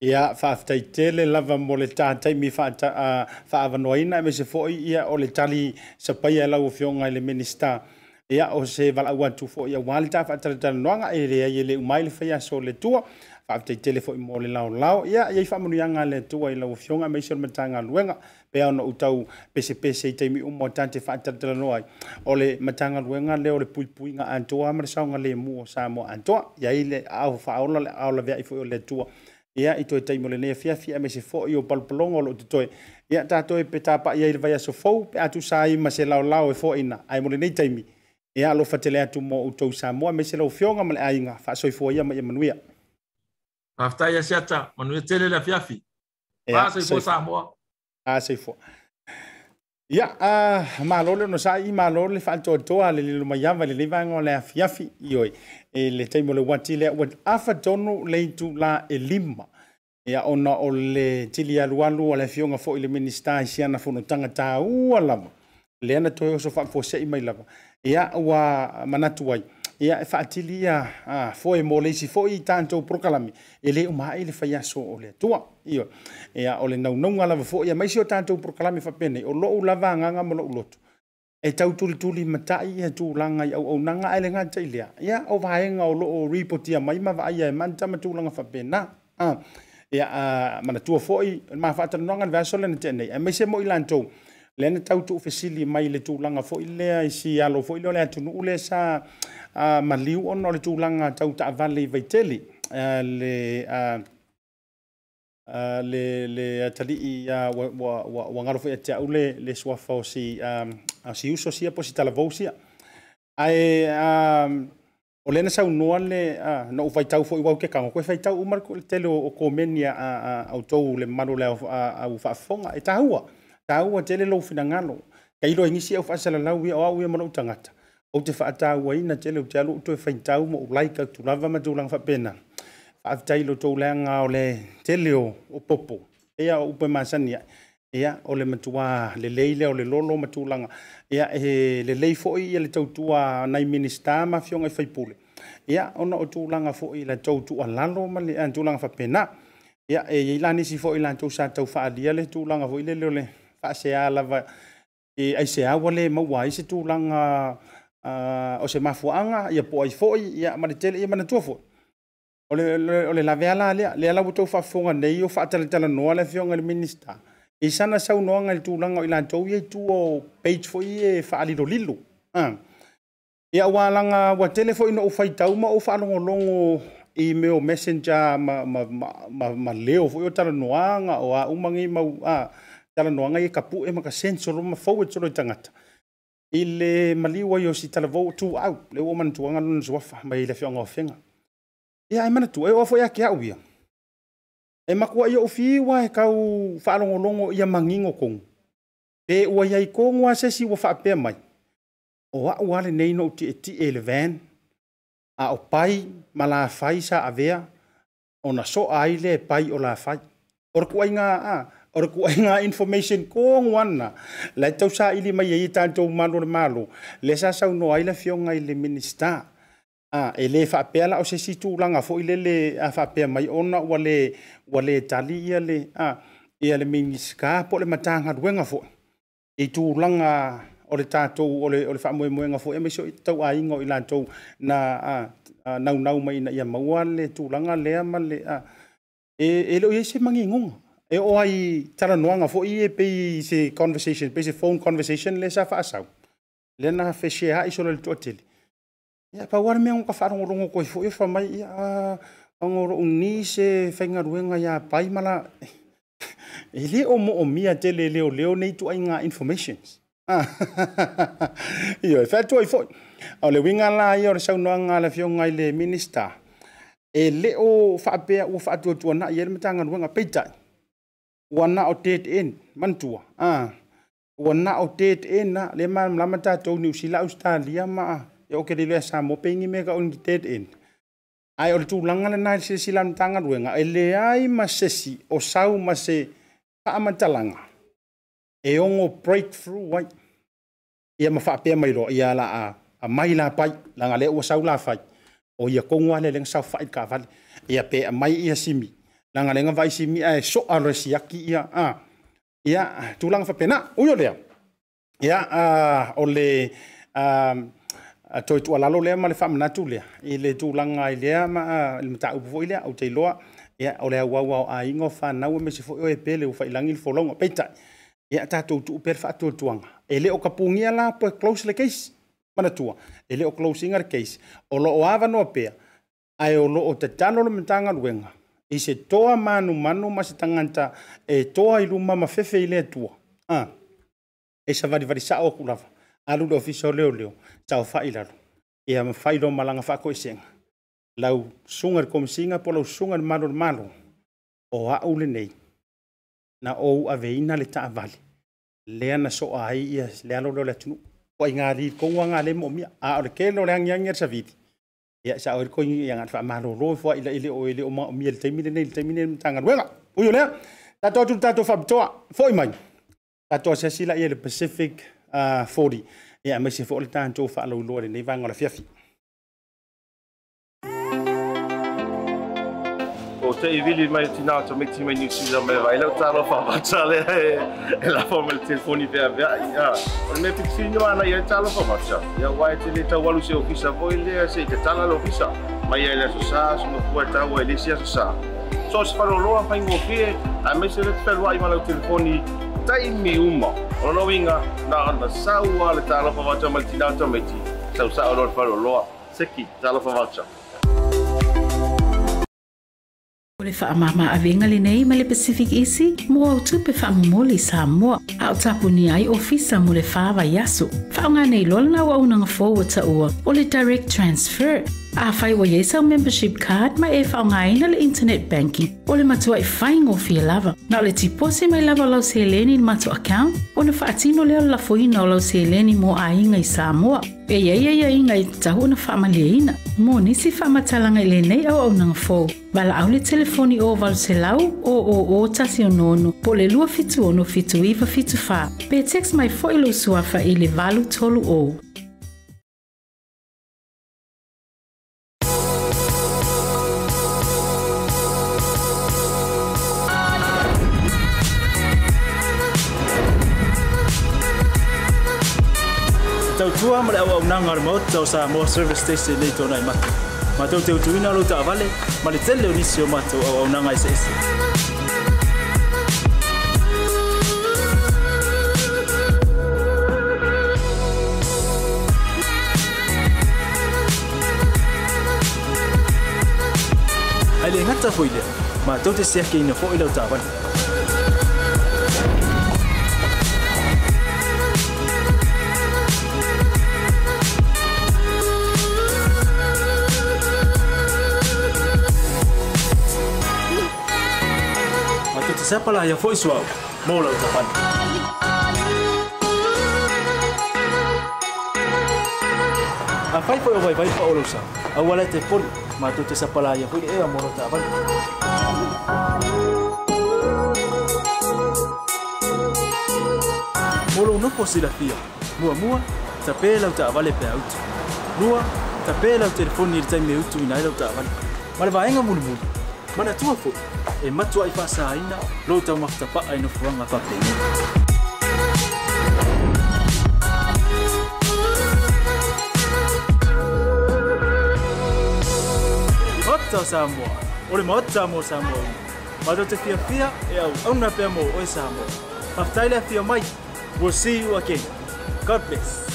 ia faafetaitele lava mo le tataimi faavanoaina e mese foʻi ia o le tali sa paia e lau ofioga i le minista ia o se valaau atu foʻi auā e le tafaatalatalanoaga e leai e leʻu mai le faiaso le tua faafetaitele foʻi mo le laolao ia iai faamanuiaga le atua i lau ofioga e maise o le matagaluega pea ona ou tau pesepese i taimi uma ata te faatalatalanoa ai o le matagaluega le o le puipuiga atoa ma le saoga lemu o sa mo atoa iai le aofaaola le aolaveai foʻi o le atua ia i toe taimo lenei afiafi a me se foʻi o palopologa o loo totoe ia tatou e pe tapaʻi ai le vai aso fou pe atusāi ma se laolao e foʻina ae mo lenei taimi ia alo fatele atu mo outou samoa me se laufioga ma le aiga faasoifua ia ma ia e manuia faafetai ia se ata manuia tele le afiafi asoifua samoa asoifua ia malo le ona saʻi malo le faatoatoa a le lilo maiava le leivaega o le afiafi ioe e le taimo le uati lea ua afa tonu le itulā e lima ia ona o le tili alualu o le afioga foʻi le minista isiana fonotaga tāua lava lea na toe oso faapuaseʻi mai lava ia ua manatu ai ia e faatili ia foi mo leisi foi i tatou prokalami e lē uma ai le faiaso o le atua ia ia o le naunauga lava foi a maisi o tatou prokalami faapenei o loʻu lava agaga ma loʻu lotu e tautulituli matai ia e tulaga i auaunaga ae le gata i lea ia o vaega o loo ripotia mai ma vaaia e manta ma tulaga faapena ia manatua foi mafaatalanoaga le vaaso lena teanei e maisi mo i latou lena tau tu fesili mai le tu langa fo ile ai si alo fo ile le tu nu ule sa a uh, maliu on le tu langa tau ta vale vai tele uh, le a uh, uh, le le tali i a uh, wa wa wa, wa ngaro fo e tia ule le swa fo si a um, si uso si a posita la ai a um, o lena sa unua le a uh, no vai tau fo i wau ke kanga ko vai tau umar ko le tele o komenia a uh, uh, au tau le manu le a uh, uh, u fa fonga e tahua. tāua tele lou finagalo ka ilo e gisi au faasalalau ia o au ia ma lou tagata ou te faatāu aina tele ou te aluu toe faitau ma ou laika au tulava ma tulaga faapenaga faafetai lotou leaga o le tele o o popo ia o upe masani ai ia o le matuā lelei lea o le lolo ma tulaga ia e lelei foʻi ia le tautua nai minista ma fioga i faipule ia ona o tulaga foʻi latou tuʻalalo ma le tulaga faapena ia e iai e la nisi foʻi latou sa taufaalia le tulaga foʻi lele o le faasea va e aisea ua lē maua ai se tulaga o se mafuaaga ia po ai foʻi ia ma le tele ia manatua foʻi o le le la fa lea ne tou fa nei o faatalatalanoa le afioga le minista i sana saunoaga i le tulaga o i latou ia itu o page foʻi e faalilolilu ia wala alaga wa tele foʻi noʻu faitau ma ou faalogologo longo me o messenger ma, ma, ma, ma, ma leo foʻi o talanoaga o aʻumagi mau a talanoaga ia kapu e makasenso loma fou e tolo i tagata i le maliu ai o si talavou tuau le ua manatuaga lona suafa mai le feogaofega ia e manatu, e oa foi akeau ia e maku ia o fiua e kau faalogologo ia magigo kogu pe ua iai kogu a sesi ua faapea mai o a'u a lenei no'u ti'eti'e i le van a o pai ma lafai sa avea ona so'a ai lea e pai o lafai o le a, a'a o re kuaiga information kogo ana la e tausāili mai ai e tatou malo le malo le sa saunoa ai lafioga i le minista e lē faapea la o se situlaga foʻi lele faapea mai ona ua le ua lē tali ia le ia le miniska po le matagaluega foʻi i tulaga o le tatou o le faamoemoega foʻi e a mai soi tauāiga o i latou na naunau mai ina ia maua le tulaga lea ma le e, e loiai se magigoga e o ai tala noanga fo i e pe se conversation pe se phone conversation le sa fa asau le na fe she ha iso le totele ia pa war me ka farongo rongo ko fo e fa mai ia angoro uni se fenga ruenga ia pai mala e le o mo o mia tele leo leo nei tu ai nga informations Iyo, e fatu ai foi. O le winga la i o le saunoanga le fionga i le minister. E leo faapea ua faatuatua na i ele ruenga peitai wana o in mantua ah wana o in na ah. le ma lama tātou ni usila ustalia ma e o kere lea sa mopengi me ka o ni tētēn ya ah. ya, ya ai o le tūlanga le nai se sila mtanga ruenga e ai ma sesi o sau ma se e ongo breakthrough wai ia ma faapea mai ro ia la a a mai la pai la le ua sau la fai o ia kongwa le leng sau fai ka ia pe a mai ia simi lagalega vaisimia e eh, so'a le siaki ia a ia tulang fa pena uyo lea ia o le toe tualalo lea ma le faamanatu lea i le tulang ai lea ma le mataupu foʻi lea au teiloa ia o e le auaua o aiga o fanau e mese foʻi o e pele ua failagi i le fologa peitai ia tatou tuu pe le faatuatuaga e lē o kapugia la po close le case mana e lē o closinga le case o loo avanoa pea ae o loo tatalo le matagaluega i se toa manumanu ma se tagata e toa i luma mafefe i le atua uh. e sa valivalisaʻo aku lava alu le ofisa o leoleo taofaʻi lalu ia e mafai lo malaga faakoʻesega lau suga le komisiga po lau suga le malo le malo o aʻu lenei na ou aveina le taavali lea na soʻa ai ia le aloleo le atunuu ua i galilikoua gale moʻomia le kele o le agiagi a le savili ya sa o ko yang at ma ro ro fo ila ile o ile o ma mi el temi ne ile temi ne tanga ruela o yo le ta to ta to fab to fo mai ta to se sila ile pacific uh 40 ya me se fo ta to fa lo lo ne vanga la fiafi te i vili mai tina o tome tima ni usila mai vai lau talo fa bachale e la forma il telefoni vea vea ia o me fixino ana ia talo fa bacha ia wai te le tau walu se ofisa voi le se te tala lo ofisa mai ia le so sa so mo fua tau e le sia so sa so se faro loa fa ingo fie a me se le te pelua ima lau telefoni tai mi uma o no winga na ana saua le talo fa bacha mal tina o tome ti sau sa o loa faro loa seki talo fa bacha E o le whaamama avenga le nei ma le Pacific Easy, mua au tupe whaamamoli sa moa a o tapunia ai ofisa mo le fāvaiaso yasu. Whaonga nei lola na wa unanga forward ta o le direct transfer, Afai wa yesa o membership card ma e na le internet banking o le matua i whaingo e lava. Na le tipose mai lava lau seleni i matua account o na faatino leo la foina o lau seleni mo a inga i Samoa. E ia ia ia inga i tahu na whaamaleina. Mo nisi whaamatalanga i le nei au au nang fōu. Vala au le telefoni o val se lau o o o tasi o nono po le lua fitu ono fitu iwa fitu faa. Pe text mai ilo suafa i le valu tolu o. na ngar mot tau sa mo service station nei tonai matu matau teu tuina lo ta vale ma le tele ni sio matu au na ngai se Ale ngata foile, ma tau te sekia ina fo ilau ta vale. sepala ia foʻi suaʻu mo lau tapani afai foʻi o vaivai faʻolousa aua lae tefoni matou te sapala ia foʻi leʻea mo lau taʻapani mo lou noko silafia muamua tapē lau taʻavale pea utu lua tapē lau telefoni i le taimi e utu ina ai lau taʻavale ma le vaega mulimuli mana tua fu e matua i fasa aina lota mafta pa aina furanga fape Ota Samoa, ore ma ota mo Samoa ina Mato te fia fia e au au na pia mo o e Samoa Haftaila fia mai, we'll see you again God bless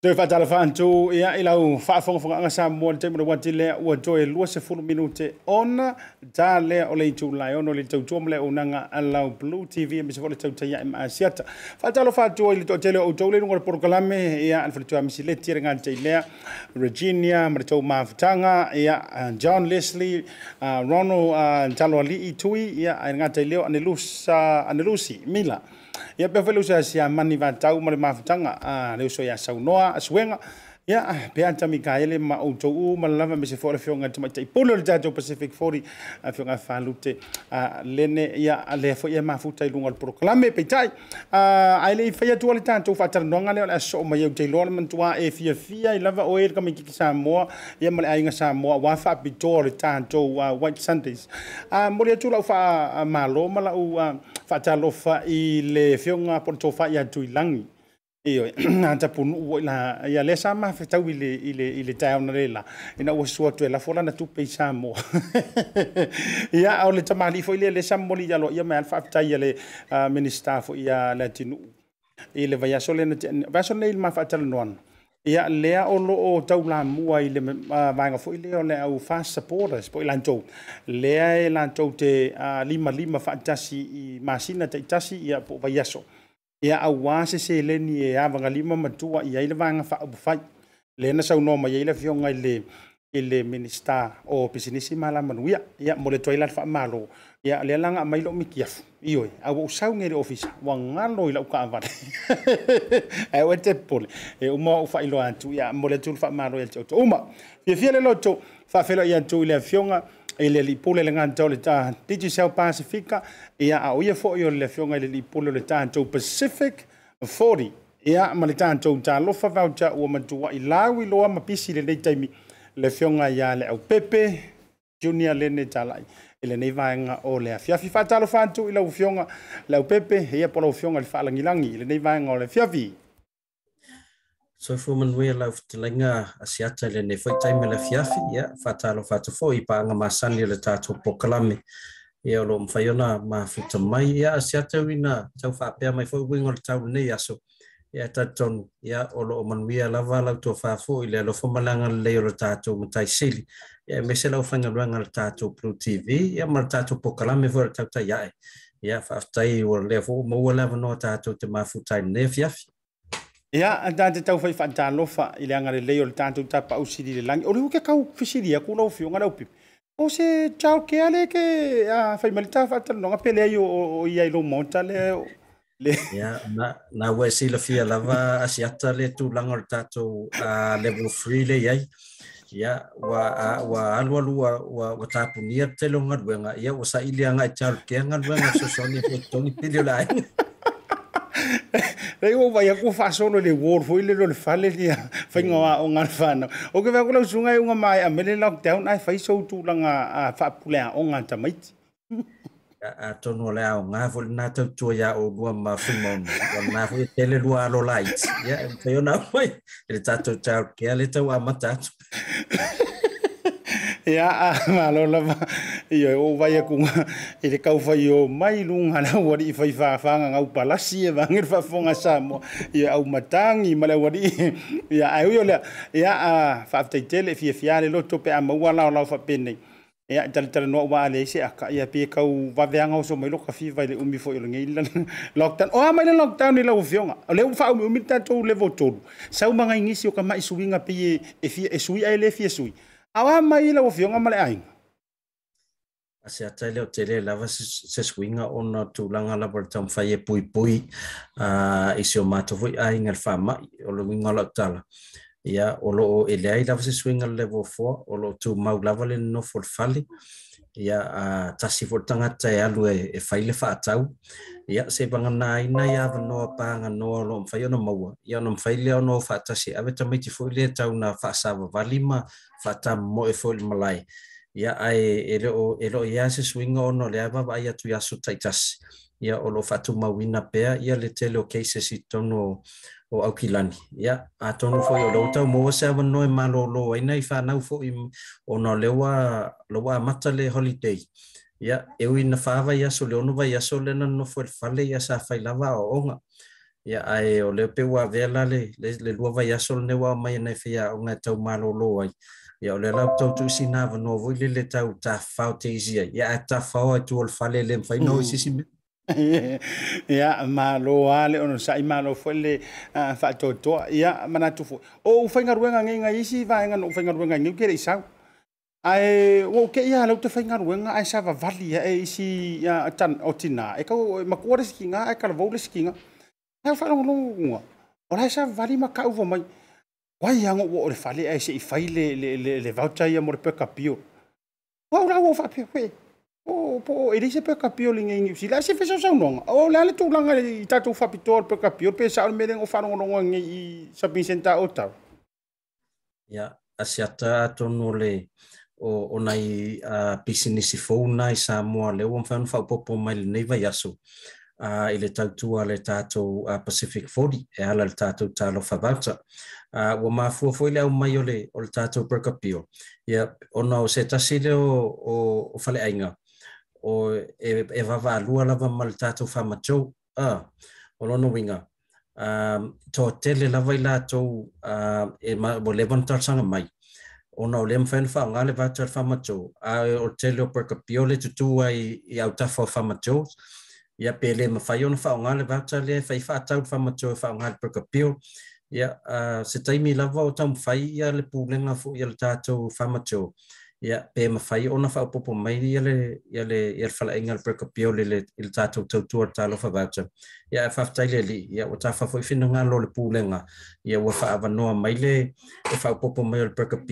Tau wha tala wha antu, ia i lau wha whonga whonga angasa mua te mura wati lea ua toe lua se furu minute ona ta lea o lei tu lai ono le tau tuam lea unanga a lau Blue TV a misa wole tau taia ima a siata. Wha tala wha atua i li toa tele o tau le nungore porokalame ia anfali tua misi le tira ngā te lea Virginia, mara tau maafutanga, ia John Leslie, Ronald uh, Taloa Lee Itui, ia ngā te leo Anelusi Mila. Anelusi Mila. ia pea fai lau sa siamani vatau ma le mafutaga a le ya iā saunoa a suega ia ya, ah, pea tamikaele ma outou ma lava me se foʻi le feoga tamaitaʻipule o le tatou pacific fori a ah, feoga falute ah, lene ia lea foʻi ia mafuta i luga o le polokalame peitaʻi ae leʻi fai atua le tatou faatalanoaga lea o le asoo mai au teiloa le manatua e fia i lava ka oe le kamaikiki samoa ya ma le aiga wa auā faapitoa o le wa white sundays mo le atu laʻu faamālo ma lo ma lo faatalofa i le fionga po to tofaʻi ya i langi Iyo, anta punu la ya le sama fetau ile ile ile down le la. Ina o sua tu la fola na tu pe samo. Ya o le li fo ile le samo li ya lo ya man fa ta ya le minister fo ya latinu. Ile va ya sole na va sole il ma fa tal non. Ya le o lo o tau la mua ile va nga fo ile o le au fast supporters po ilan to. Le ai lan to te lima lima fa tasi i masina te tasi ya po va ya so. ia auā seseleni e avagalima matua i ai le vaga faaupufai na saunoa mai ai le afioga i le minista o pisinisi malamanuia ia mo le tuai la le faamālō ia le alaga amai loo mikiafu ioe auau sauga i le ofisa ua galo i lau kaavale aua e tepole e uma ou faailoa atu ia mo le atu le faamālō ia le tiautou uma fiafia le lotou faafeloai atu i le afioga i le lipule le antolita le tahatiti south pacifica ia aʻoia fo yo le lefioga i le lipule o le tatou pacific 40 ia ma le tatou talofa vautaʻua matuaʻi lau iloa ma pisi lelei taimi lefioga iā le pepe junior lene talaʻi i lenei vaega o le lo faatalofa atu i laufioga le pepe ia po laufioga i le faalagilagi le nei vaega o le afiafi So for man we love to linga asiata le ne foi time le fiafi ya yeah, fatalo fatu foi pa nga masani le tatu poklami ya yeah, lo mfayona ma fitu mai ya yeah, asiata wina tau fa pe mai foi wingol tau ne ya so ya yeah, tatton ya yeah, olo man we love la to fa foi le lo foma langa le lo tatu mutai sili ya yeah, mesela fa nga lo ngal tatu pro tv ya yeah, mar tatu poklami vor tatu ya ya yeah, fa tai wor le fo mo le no tatu te ma fu time ne fiafi Ia, anta te tau fai whaanta alofa i le anga le leo le tātou tapa au siri le langi. Ore uke kau fisiri a kūrau fio ngā raupipi. O se chao ke ale ke a fai malita whaanta longa pele ai o ia i lo monta le... le... Ia, na, na ue si la fia lava asiata le tu langa le tātou a level 3 le iai. Ia, wa, a, wa alua lua wa, wa tāpunia te lo ngā ruenga. Ia, wa sa ili anga i chao ke ngā ruenga so soni pe tongi pili o la ai. Rei o vai ko fa so no le wor foi le le fale ni fa nga o nga fa no. O ke va ko sunga o e nga mai a mele lock down ai fa so tu la nga a fa pula o nga ta mai. A to no le o nga vol na to to ya o go ma fu mo. O nga fu tele lu a lo light. Ya fa yo na foi. Le ta to ta ke le ta wa ma e a a malo la ma i o vai a kunga i te kau fai o mai lunga la wari i fai whaafanga ngau palasi e vangir fa fonga sa mo i au matangi male wari i a a hui o lea e a a whaaftai tele fia fiare lo tope a maua lao lao whapene e a tala tala noa ua ale se a ka i a pie kau vaveanga o so mai lo ka fi vai le umi fo i lo ngei lan lockdown o a mai le lockdown i e la ufionga o le ufa umi umi tatou le votolu sa umanga ingisi o ka mai suinga pie e fia e sui a ele fia sui e awa mai ila o fionga male ai se atale o tele lava se swinga o na tu langa la por tam faye pui pui a uh, isio mato foi a ingal fama o lo winga la tala ya o lo ele ai lava se swinga level 4 o lo tu mau lava le no for fali ia a tasi fo tangata e alu e, e faile wha atau. Ia se banga nā ina i awa noa pānga noa lo mwhai ono maua. Ia ono mwhai lea ono o wha tasi awe tamiti fo ilia tau nā wha asawa walima wha ta mo e fo malai. Ia ai e leo, e leo ia se swinga ono le awa wa ia tu yasu taitasi. Ia olo wha tu mawina pea ia le tele o keise si tono o o au ki lani. Ia, yeah. a tonu fwoi o loutau, mō se awa noe mā lo lo, aina i whānau fwoi o nā lewa, lewa mata le holiday. Ia, yeah. eu i na whāwa i aso, leonu vai aso, lena no fwoi fale i asa whai lava o onga. Ia, yeah. ae o leo pewa vela le, le, le lua vai aso, le newa o mai anai fwoi a onga e tau mā lo lo ai. Ia, o le lau tau tu si nā vanoa, vui le le tau ta whao te izia. Ia, e ta whao ai tu o le fale le mwhai no, mm. isi si mea. ia malo ale sa sai malo fole fa to to ia mana tu o fainga ruenga ngai nga si va nga no fainga ruenga ngai ke isa ai wo ke ya lo te fainga ruenga ai sa va vali ya e si ia tan otina e ko ma ko re skinga e, e ka vo le skinga ha fa no o ora sa vali ma ka vo mai wai ya ngo wo le fali ai se i faile le le le vautai ia mo le pe kapio wa ora wo fa pe pe o oh, po e lise pe kapio linga ingi si la se fe sa nonga o oh, la le tulanga i tatu fa pitor pe kapio pe sa mele ngo fa ngo ngi i sa pinsenta o tau ya asiata tonu le o ona i a business fona i sa mo le o fa fa po mai le nei vai aso a ile tautua le tatou a Pacific 40 e ala le tatou talo favauta a ua mafua foi le aumai o le o le tatou prekapio ia ona o se tasi le o o faleaiga o e, e wawa lua lava mali tātou wha matou, a, ah, o lono winga. Um, tō tele lava i lātou uh, e ma, bo lewan tātanga mai. O nao lem whaen wha, o ngāle vātua wha matou, a o tele o perka piole tutu ai i au tafo wha matou, ia pe le ma whaion wha, o ngāle vātua le whai wha atau wha matou e wha o ngāle perka piole, Ia, yeah, uh, se taimi lava o tam whai, ia le pūlenga fu, ia le tātou wha matou ia pe ma fai ona fa popo mai ia ele, ia le ia le fala ingal break up le le il tato to to talo fa vacha ia fa tai le ia o ta fa foi fino nga lo le pulenga ia wa fa ava no mai le fa popo mai le break up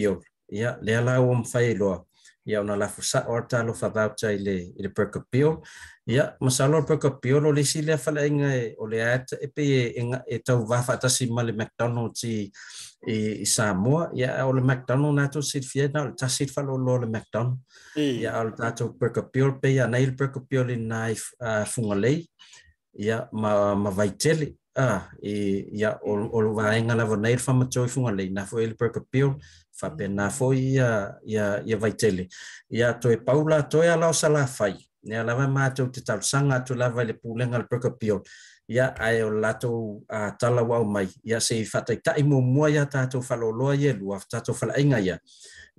ia le ala o mfai loa ia ona lafosaʻo atalofavau tai le i le perkapio ia masalo le perkapio lo lesi lea falaʻiga e eh, o le e eh, pei e eh, tauvā faatasi ma le mcdonalds i i samoa ia o le mcdonald natou silifia na o le tasi le faalōloa le mcdonald ah, ia o le tatou perkapio pei anai le perkapio ma ma vaitele ia ah, o lo vaega la nei fa faamatau i fugalei na foʻi fa pena fo ia ia ia vai tele ia to e paula to e ala sala fai ne ala va ma to te tal sanga to la vai le pulen al proka pio ia ai o lato a tala wa mai ia se fa tai tai mo mo ia ta to fa lo lo ia lu afta to fa inga ia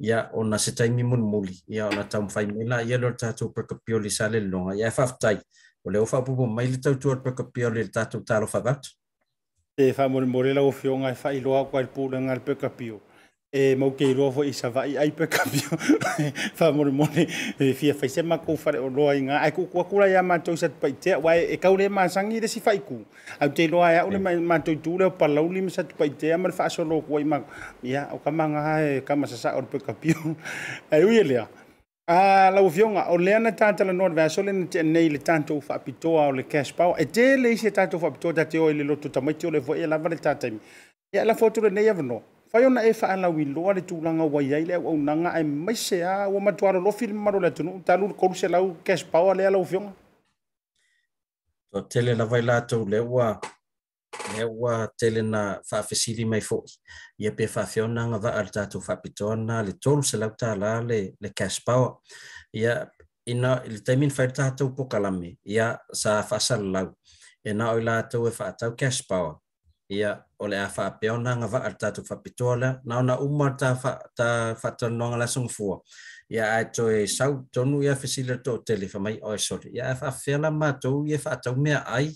ia ona se tai mi mun muli ia ona tam fai mela ia lo ta to proka pio li sale lo ia fa e tai o le ofa pupu mai le tau tu al proka pio le ta to talo fa bat e fa mo e le mo le la ofiona fa i lo a kwa il pulen al proka pio e mau kei rofo i sa vai ai pe kapio fa mori mori e fia fai se mako fare o loa inga ai ku kura ia mato i sa tupai te wai e kaule ma sangi de si faiku au te loa ia ule mato mm. i tūre o palauli me sa tupai te amal fa aso loa kua ima ia o kamanga hae kama sa sa orpe kapio ai uye lea a la uvionga o lea na tanta la nord vaso le te nei le tanto fa pitoa o le cash pau e te le isi o fa pitoa da te o le loto tamaiti o e le voe e la vale tatami ia la fotu le nei avanoa fai ona e fa'alaui loa le tulaga uai ai le auaunaga ae maise a ua matualolofi le mamalo le atunuu talu le koluse lau cash power lea lau fioga tele lava i latou le ua le ua tele na faafesili mai fo'i ia pe faafeonaga va'a le tatou faapitoana le tolu se lau tālā le le cash power ia ina le taimina fai le tatou pokalame ia sa faasalalau e na o i latou e fa'atau cash power ia o le a faapeona ga faatatou faapitoa lea na ona uma ta faatalanoaga lasogafua ia ae toe sau tonu ia fesila toʻatele famai o e soli ia e faafea la matou ia faatau meaai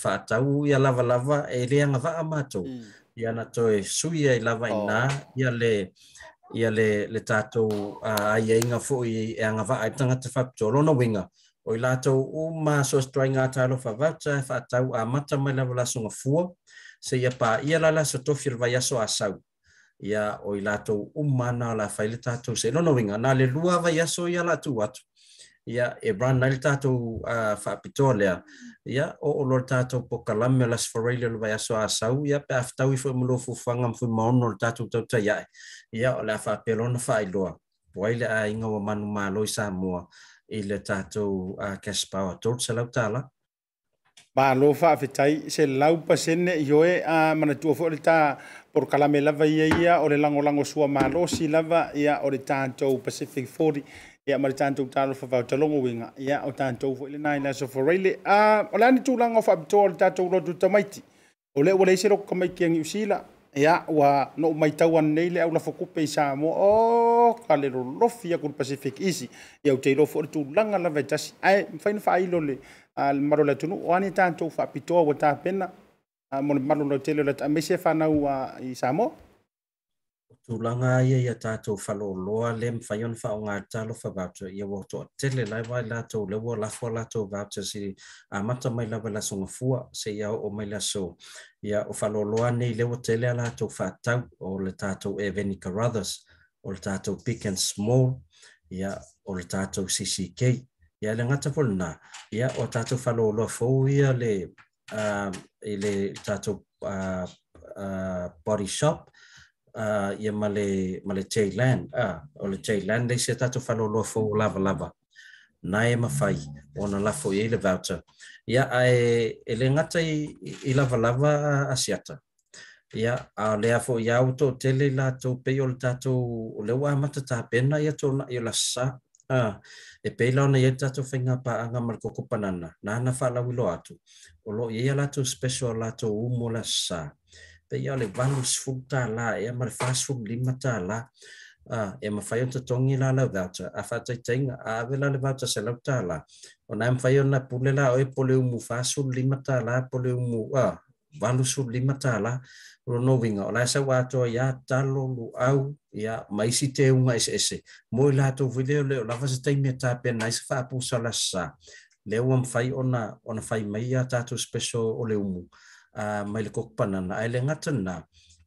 faatau ia lavalava e lea ga vaa matou mm. ia na toe sui ai lava inā oh. ia le ia le le tatou aiaiga foʻi e agavaa e ai tagata faapitoa lona uiga o i latou uma soasitoaiga atalofa vata e faatau amata mai lavalasogafua seia paia la la sotofi le vaiaso asau ia o i latou uma na lafai le tatou selona no, no, uiga na le lua vaiaso ia laatu atu ia e brana le tatou uh, faapitoa lea ia o o lo le tatou pokalame o lasi farai le lovai aso asau ia pe afataui foi ma lo fufaga ma foi maono o le tatou tautaiaʻe ia o le a faapelona faailoa uai le aiga ua manu māloi sa moa i le tatou uh, caspao atolu salau tālā ba lo fa fa tai se lau pa sene yo e a mana tu fo ta por kala me lava ia ia o le lango lango sua ma lo si lava ia o le tanto pacific 40 ia ma le tanto talo fa vau talongo winga ia o tanto fo le nine so for really a o le ani tu lango fa to o le tanto lo du tamaiti o le o le se lo kama ki ngi usila ia ua nou mai tau anenei le au lafo kupe i sa moa oka le lolofi akule pacifik isi iau teilo foi le tulaga lava e tasi ae afai na faailo leemalo le atunuu o ani tatou faapitoa ua tapena mole mal nautele ole mai si fanaua i samo tulaga ia ia tatou faloloa le mafai ona faaogatalo favauta ia ua toʻatele lai la latou le ua lafo a latou vauta se amata mai lava i lasogafua seia o mai laso ia o loa nei le ua tele a latou faatau o le tatou eveni carothers o le tatou and small ia o le tatou cck ia le gata folenā ia o tatou faloloa fou ia le uh, i le tatou uh, uh, body shop uh, ia ma le, Thailand. Ah, o le Thailand lei se tatu whaloloa fōu lava lava. Na e mawhai, ona lafo i le voucher. Ia ae, e le ngata i, i lava lava asiata. Ia, a lea fo i au tō tele lātou pei o le tātou, o le wā mata tāpena ia tōna i o la sa. Ah, e pei launa ia tātou whainga anga mar koko panana. Nā na whālau ilo atu. O lo ia lātou special la to la sa. pe ia le valu sefulu tālā ea ma le fasefulu lima tālā e mafai o totogi la lau vauta a faataitaiga ave la le vauta selau tālā ona e mafai ona pule la oe po le umu fasululima tālā po le umu valusululima tālā lono uiga o lae sau atoa iā talo luau ia ma isi te uga eseese mo i latou fui lea o le o lava se taimia tapena ai se faapusalasā le ua mafai ona ona fai mai iā tatou special o le umu uh, mai le kokpana na ai le ngata na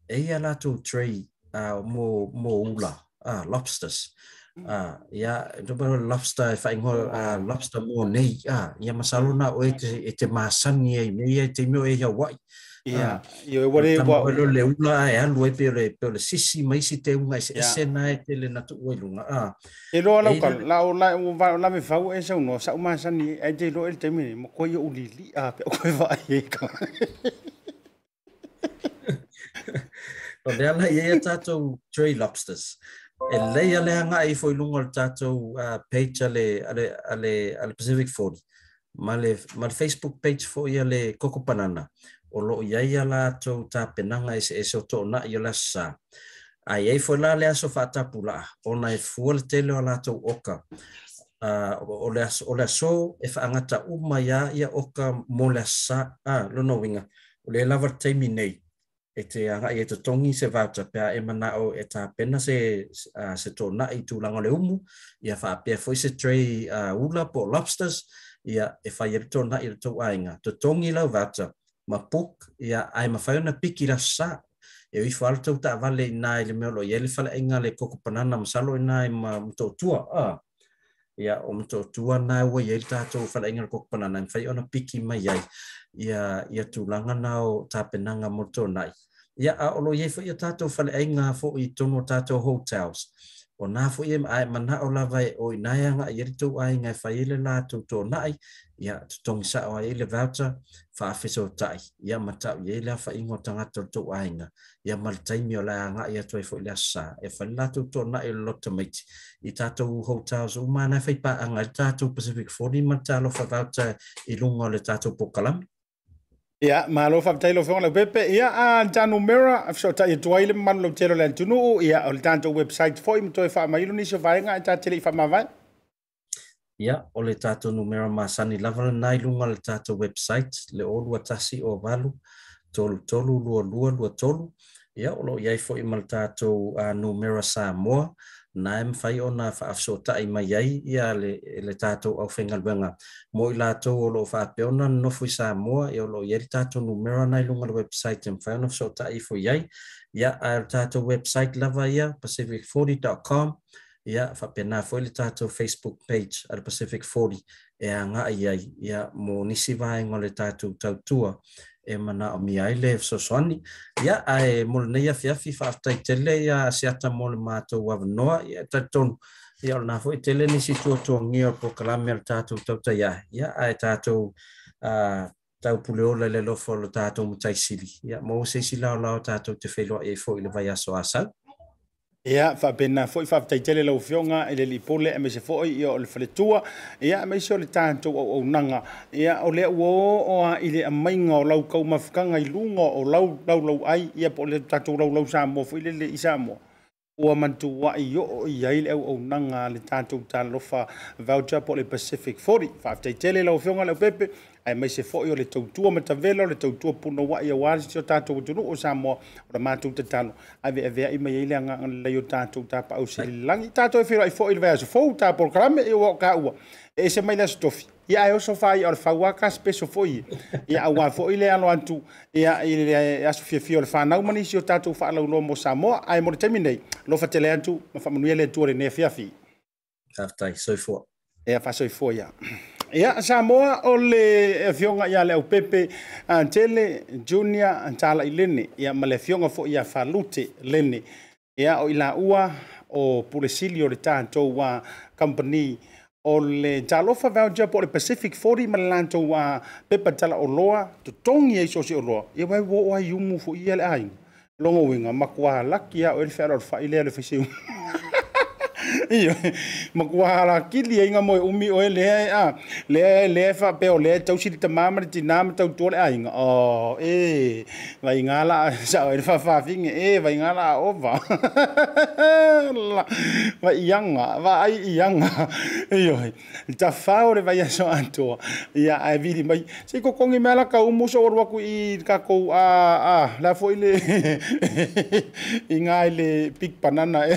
e ia lato trei uh, mō, mō ula, uh, lobsters. Uh, ia, yeah, no lobster, e whaingo uh, lobster mō nei, uh, ia masaluna o e te, e te māsangi e mei e te mio e hia wai. ia ioe ua le uaolo le ula e alu ai pe ole pe ole sisi ma isi te uga i se ese na e tele na tu'u ai luga a e loa lauka lao lame fau e saunoa sa'u masani ai te loa ah, e le taimine ma koe io'u a pe o koe va'ai ai ka o le ala iai a tatou tray lobsters e leia le aga'a i foiluga o le tatou page ale pacific Ford. ma le facebook page fo'i a le Banana. o ya ya a latou tapenaga e se eso o na o la sa. ai ai fola la le aso faatapulaa ona e fua tele o to oka uh, o, le aso, o e uma ia ya, ya oka mo le a ah, winga uiga o le lava ete anga nei e te e se e totogi se vautapea e o e pena se to ah, na i le umu ia faapea foʻi se trei ah, ula po lobsters ia e fai e na tonaʻi i le to tongi totogi lau vata ma pok ia ai ma fauna piki ra sa e ui fal tau ta vale na ile me lo ye le fal inga le koko panana ma salo na i ma to tua a ia o mo to tua na wa ye ta to fal inga le koko panana fai ona piki mai ai ia ia tu langa na o ta penanga mo nai ia a o lo ye fo ia ta to fal inga fo i tono ta hotels o nā fu ia e, ai mana o lava e o inai anga i eri tau ai ngai whai ele nā tau tō nai ia tutongi sa o ai ele vauta wha awhiso tai ia matau i ele awha ingo tanga tau tau ai nga ia malitaimi o lai anga ia tuai fu ilia sā e whai nā tau tō nai o lota meiti i tātou hou tāu sa umā nai whai pā anga i tātou Pacific 40 matalo wha vauta i lunga o le tātou Pokalami Ia, maalo fafitai lo fiongo la pepe. Ia, a Danu Mera, afisho ta ia tuwaile mamanu lo tero lan tunu. Ia, o le tanto website foi, mto e faa mailu nisho vaenga, ta tele i faa mavai. Ia, o le tato numera maasani lavara nai lunga le tato website, le o lua tasi o valu, tolu tolu, lua lua, lua tolu. Ia, o lo iaifo ima le tato uh, numera sa mua, na em fai ona fa afso ta i mai ai ia le le tato au fenga lwenga mo i la to lo fa pe ona no fu sa mo e lo ye tato numero na lu ngal website em fai ona afso ta i fo yai ia ar e tato website lava ia pacific40.com ia fa pe na fo le tato facebook page ar pacific40 e anga ai ia mo nisi vai ngol le tato tau tua e mana o miai le e fsosoni. Ia, a e mole nei a fiafi whaftai tele i a se ata mole mātou avanoa i a tatonu. Ia o nafo i tele ni si tua tō ngio po kalame al tātou tau tai a. Ia, a e tātou tau puleola le lofo lo tātou mutai sili. Ia, mō se si lao lao tātou te whelua e fo i le vai aso asau ia faapena foʻi faafetaitele laufioga i le lipule a maise foʻi ia o le faletua ia a maise o le tatou auaunaga ia o le aua ooa i le amaiga o lau kaumafakaga i luga o lau laulau ai ia po o le tatou laulau samoa foʻi lelei samoa ua mantuaʻi oo i ai le auaunaga a le tatou talofa vaute po le pacific fori faafetaitele laufioga leo pepe ae maise foʻi o le tautua matavela o le tautua puna uaʻi auā se o tatou atunuu o samoa o le matou tatalo aveaveaʻi mai ai le agaga lelai o tatou tapaau sililagi tatou e feloaʻi foʻi i le vaeasofou tapolokalame e ua o kaua e se mai le asotofi ia ae oso fai o le fauā kasipeso foʻi ia auā foʻi le alo atu ia i le asofiafia o le fanau ma nisi o tatou faalauloa mo samoa ae mo le taimi nei lofa tele atu ma faamanuia le atua lenei afiafi aftai soifoa ea faasoifoa ia ya samoa o eh, fionga afioga iā le aupepe atele ah, Junior ah, talaʻi lene ia ma le afioga foʻi iā falute lene ia o i laʻua o pulesili o le tatou a company o le talofa vaogia po le pacific foli ma le pepe tala pepa To tongi ai e soseʻoloa ia ya ua o ai yumu fo iya le aiga logouiga makuā laki a o e le ilia le faiseuga makuahara kili ai nga moe umi oe lea e a lea e lea fa e peo lea e tau siri ta mama ni tina ma tau tole ai nga o e vai nga la sa oe fa fa finge e vai nga la ova vai ianga vai ianga iyo ta fa ore vai aso anto ia ai vili mai se ko kongi mela ka umu so oru aku i kako a a la fo ile i nga ile pik banana e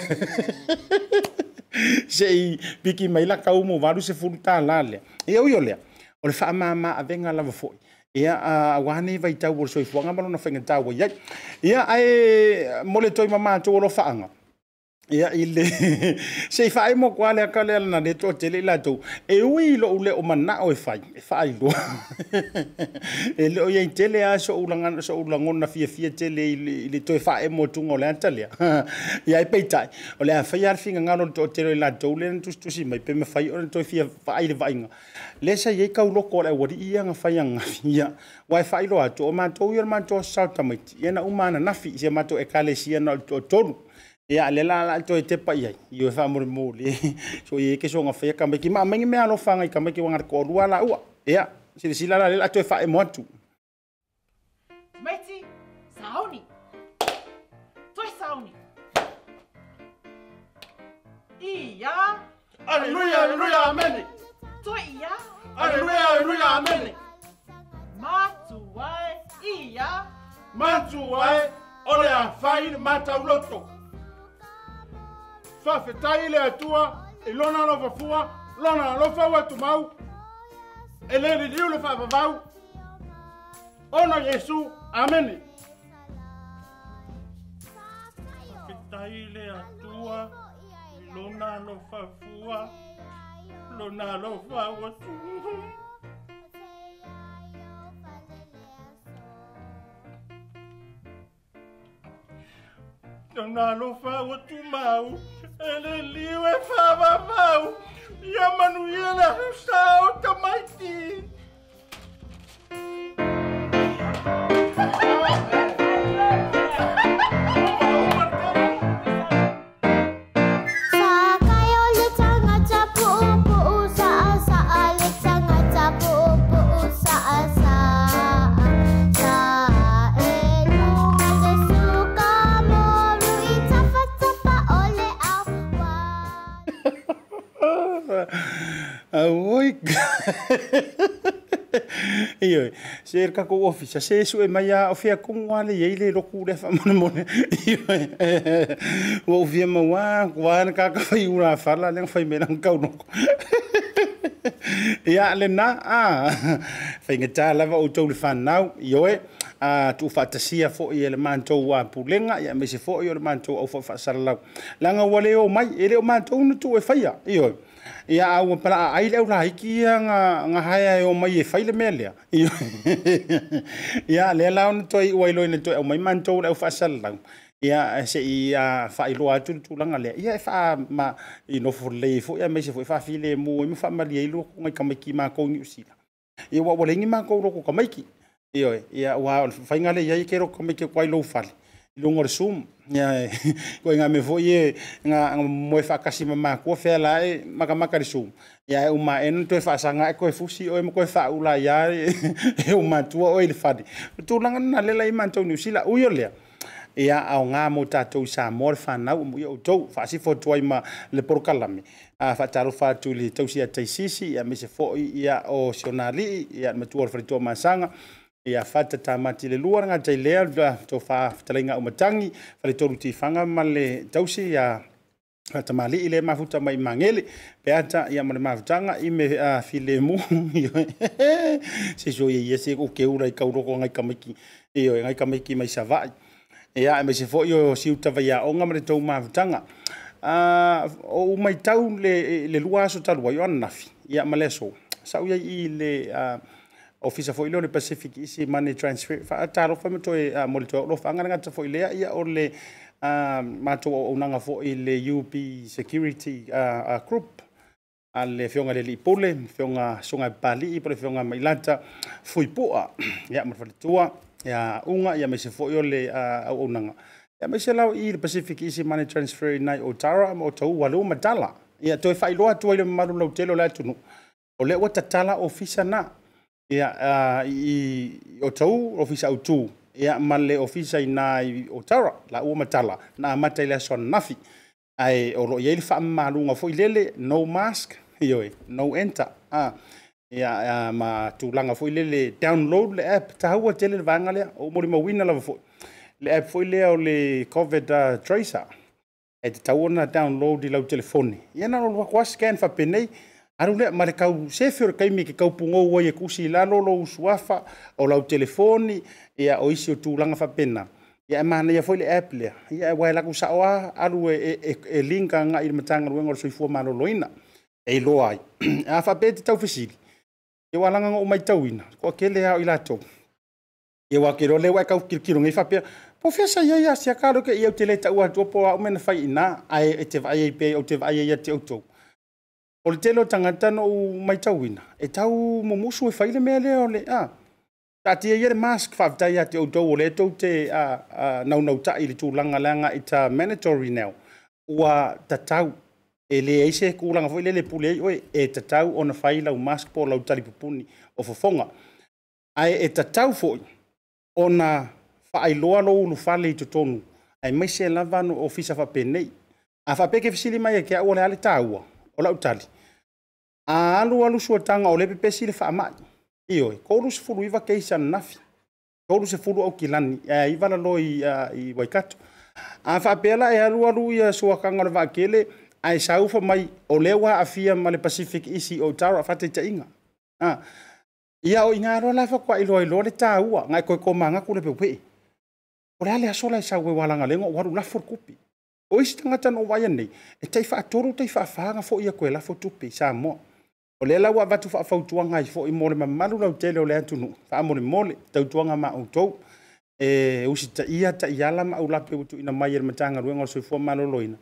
se i piki mai la ka umu varu se furu la le. E au yo lea. O le faa maa maa avenga lava foi. Ia e a wane vai tau o soifuanga malo na fenga tau o iai. Ia e ae mole toi mamaa tau o lo faanga ia i le sei fa'ai mo kua le na lea lana le toatele i latou e ui ule lo'u mana o fai e fai e fa'ailoa e le'o iai tele a so'ulagona fiafia tele i le toe fa'aemo e atuga o le ata lea ia e peita'i o le a fai a le figagalo le toatele o i latou le na tusitusi mai pe mafai ona toe fia fai le va'aiga le sa iai kauloko o le aualii agafai agafia ua e fa'ailoa atu o matou ia le matou asasao tamaiti ia na umananafi e matou ekalesia na o le ia le la la to te pa ia i fa mo mo le so ye ke so nga ka ki ma me me alo fa nga ka me ki wanga ko rua la ua ia si si la la to fa e mo tu meti sauni to sauni ia aleluia aleluia amen to ia aleluia aleluia amen ma tu wai ia ma tu wai ole a fai mata uloto fa fetai le atua i lona lo alofafua lona alofa ua tumau e lē liliu le Ono Jesu, amen. Fa fetai le atua lona i lona alofafua lona alofa ua tumau Tana lo fago tu mal, ele liu e fala mal, e a Manuela está mais tamaiti. auai Iyo, se ka ko ofisa se su e mai a ofia ko ngale ye le roku le fa mon mon. Iyo. Wo via ma wa wa ka ka fai ura fala le fai mena ka no. Ia le na a fai ngata lava o tau le fa nau. Iyo e a tu fatasia fo i le mantou wa pulenga ia me se fo i le mantou au fa fa sarlau. Langa wale o mai ele o mantou no tu e faia. Iyo. ia au pala ai le ola hiki nga nga hai ai o mai e faile mele ia le la on to i wai loine to o mai man to le fa sala ia se ia fa i loa tu tu langa le ia fa ma i no fo le fo ia mai se fo fa file mo i fa ma le lo ngai ka mai ki ma ko ni usila ia wa wa le ngi ma roko ro ko mai ki ia wa fa ngale ia i ke ro ka ki kwai lo longor sum ya ko nga me foye nga mo fa kasi mama ko fe la e maka maka sum ya e uma en to fa sanga e ko fusi o mo ko fa ula ya e, e uma tu o il fadi tu langa na le i man to ni sila u yo le ia au nga mo to sa na u yo to fa si fo to ima le kalami A whataro whātu le sisi, ya ia se fo ia o tu or fa to ma masanga. ia fata tamati le lua lagata i lea tofaafetalaiga aumatagi faletolutifaga ma le tausi ia fatamalii le mafuta mai magele pe ata ia ma le mafutaga i me a filemu seso iaia se okeula i kauloko gai kamaiki io gai kamaiki mai savaʻi ia e maise foʻi o siu tavaiaʻoga ma le tou mafutaga o umaitau le lua aso talu ai o ananafi ia ma le aso saʻu iai i le uh, o fisa foʻi lea o le pacific isi money transfer faatalofa matoe uh, mo le toaolofa agalagata foʻi lea ia o le uh, matou auaunaga foʻi le up security uh, uh, group a le feoga lelii pule feoga suga e palii po le feoga mai lata fui pua ia ma tua, faletua ia uga ia maise foʻi o le uh, auaunaga ia maise lao i le pacific isi money transfer inai Nai Otara, ma o tau aleu matala ia toe faailoa atu ai le mamalu lautele o le atunuu o lea ua na ia uh, ah, i o tau ofisa autū ia ma le ofisa ina i o tara laua matala na amata i le asoananafi ae o loo iai le faamamaluga foʻi lele no mask ioe no enter ia ah, uh, ah, ma tulaga foʻi lele download le app tahaua tele le vaega lea ou molimauina lava foʻi le app foʻi lea o le covid uh, tracer e tatau ona download i lau telefoni ia na loloako asi kae faapenei aru le ma le kau se fio kai ke kau pungo wa ye kusi la lo suafa o lau telefoni ya o isi tu langa fa pena ya e ma na ya foile apple ya ya e wa la ku sa aru e e, e, e linka nga i matang ru ngol soi fo ma lo loina e lo ai a fa pete tau fisili ye wa langa ngo mai tau ina ko ke le ha i ye wa ke le wa kau kir kir ngi fa pe po fe sa ya ya sia ka lo ke ye tele tau wa to po wa o men fa ina ai e te vai pe o te vai ya te o o le tele o tagata noʻu maitauina e tau mumusu e faile mea lea le a taatia ia le mask faafetai iā te outou o le atou te naunautaʻi i le tulaga langa i ta manatory now ua tatau e leai se kulaga foʻi le le pule ai oe e tatau ona fai lau mask po lau talipupuni o fofoga ae e tatau foʻi ona faailoa lou ulufale i totonu ae mai se lava no ofisa faapenei a faapeke fesili mai e kia o le a le tāua o laʻutali a alu alu suatanga o lepe pesi le faa mai. Iyo, kouru se furu iwa keisa nafi. Kouru se furu au kilani. i la loi i waikato. A faa pela e alu alu ya suakanga le vakele. A e saufa mai o lewa afia ma le Pacific Isi o taro a fate cha inga. Ia o inga aroa lafa kwa ilo ilo le taa ua. Ngai koe koma anga lepe pe upe. O le ale asola e wala e walanga lengo waru na lafur kupi. O isi tangata no waya nei. E taifa atoru taifa afahanga fo ia koe lafo tupi. Sa mo. mo. O le lawa vatu fa fau tuanga i fo i mole ma malu na utele o le antunu. Fa mole mole, tau tuanga ma au tau. E usi ta ia ta iala ma au lape utu ina mai er matanga ruenga o sui fua malo loina.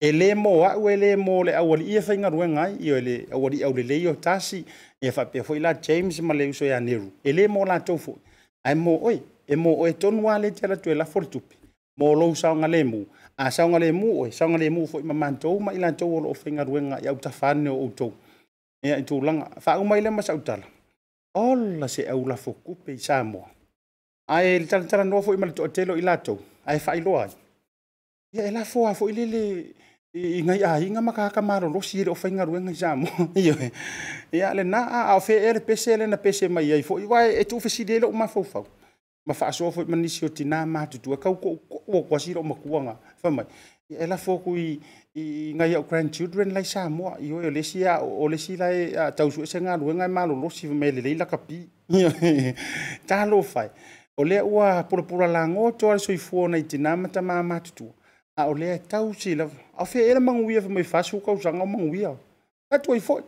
E le mo a ue le mo le au ali ia fainga ruenga i o le au ali au le le o tasi i a fape fo ila James ma le uso ya e neru. E le mo la tofu. A mo oi, e mo oi tonu a le tela tue la fortupi. Mo lo usaunga le mu. A saunga le mu oi, saunga le mu fo i ma mantou ma ila tau o lo fainga ruenga i au tafane o utou e ai tūlanga. Whāu mai le masau tala. Ola se au foku pe samo Samoa. Ai le tala tala noa fo imal to atelo ilato Ai whai loa ai. Ia e lafo fo i lele i ngai ai hinga maka haka maro rosi ere o whainga ruenga i Samoa. Ia e. le na a au fea ere pese ele na pese mai ai fo i wai e tūwhi si e lele o ma fau Ma wha aso fo i manisi o tina mātutu a kau ko o kwasiro o makuanga. fa mai e la foku i i ngai o grandchildren lai sa mo i o le o le lai a tau su se nga lu ngai ma lo lo si me le la kapi ta lo fai o le ua pura pura la ngo to al soi fo na tina mata ma ma tu a o le tau si la a fe ele mangu ia fa mai fa su ka sa nga mangu ia ta tu i fo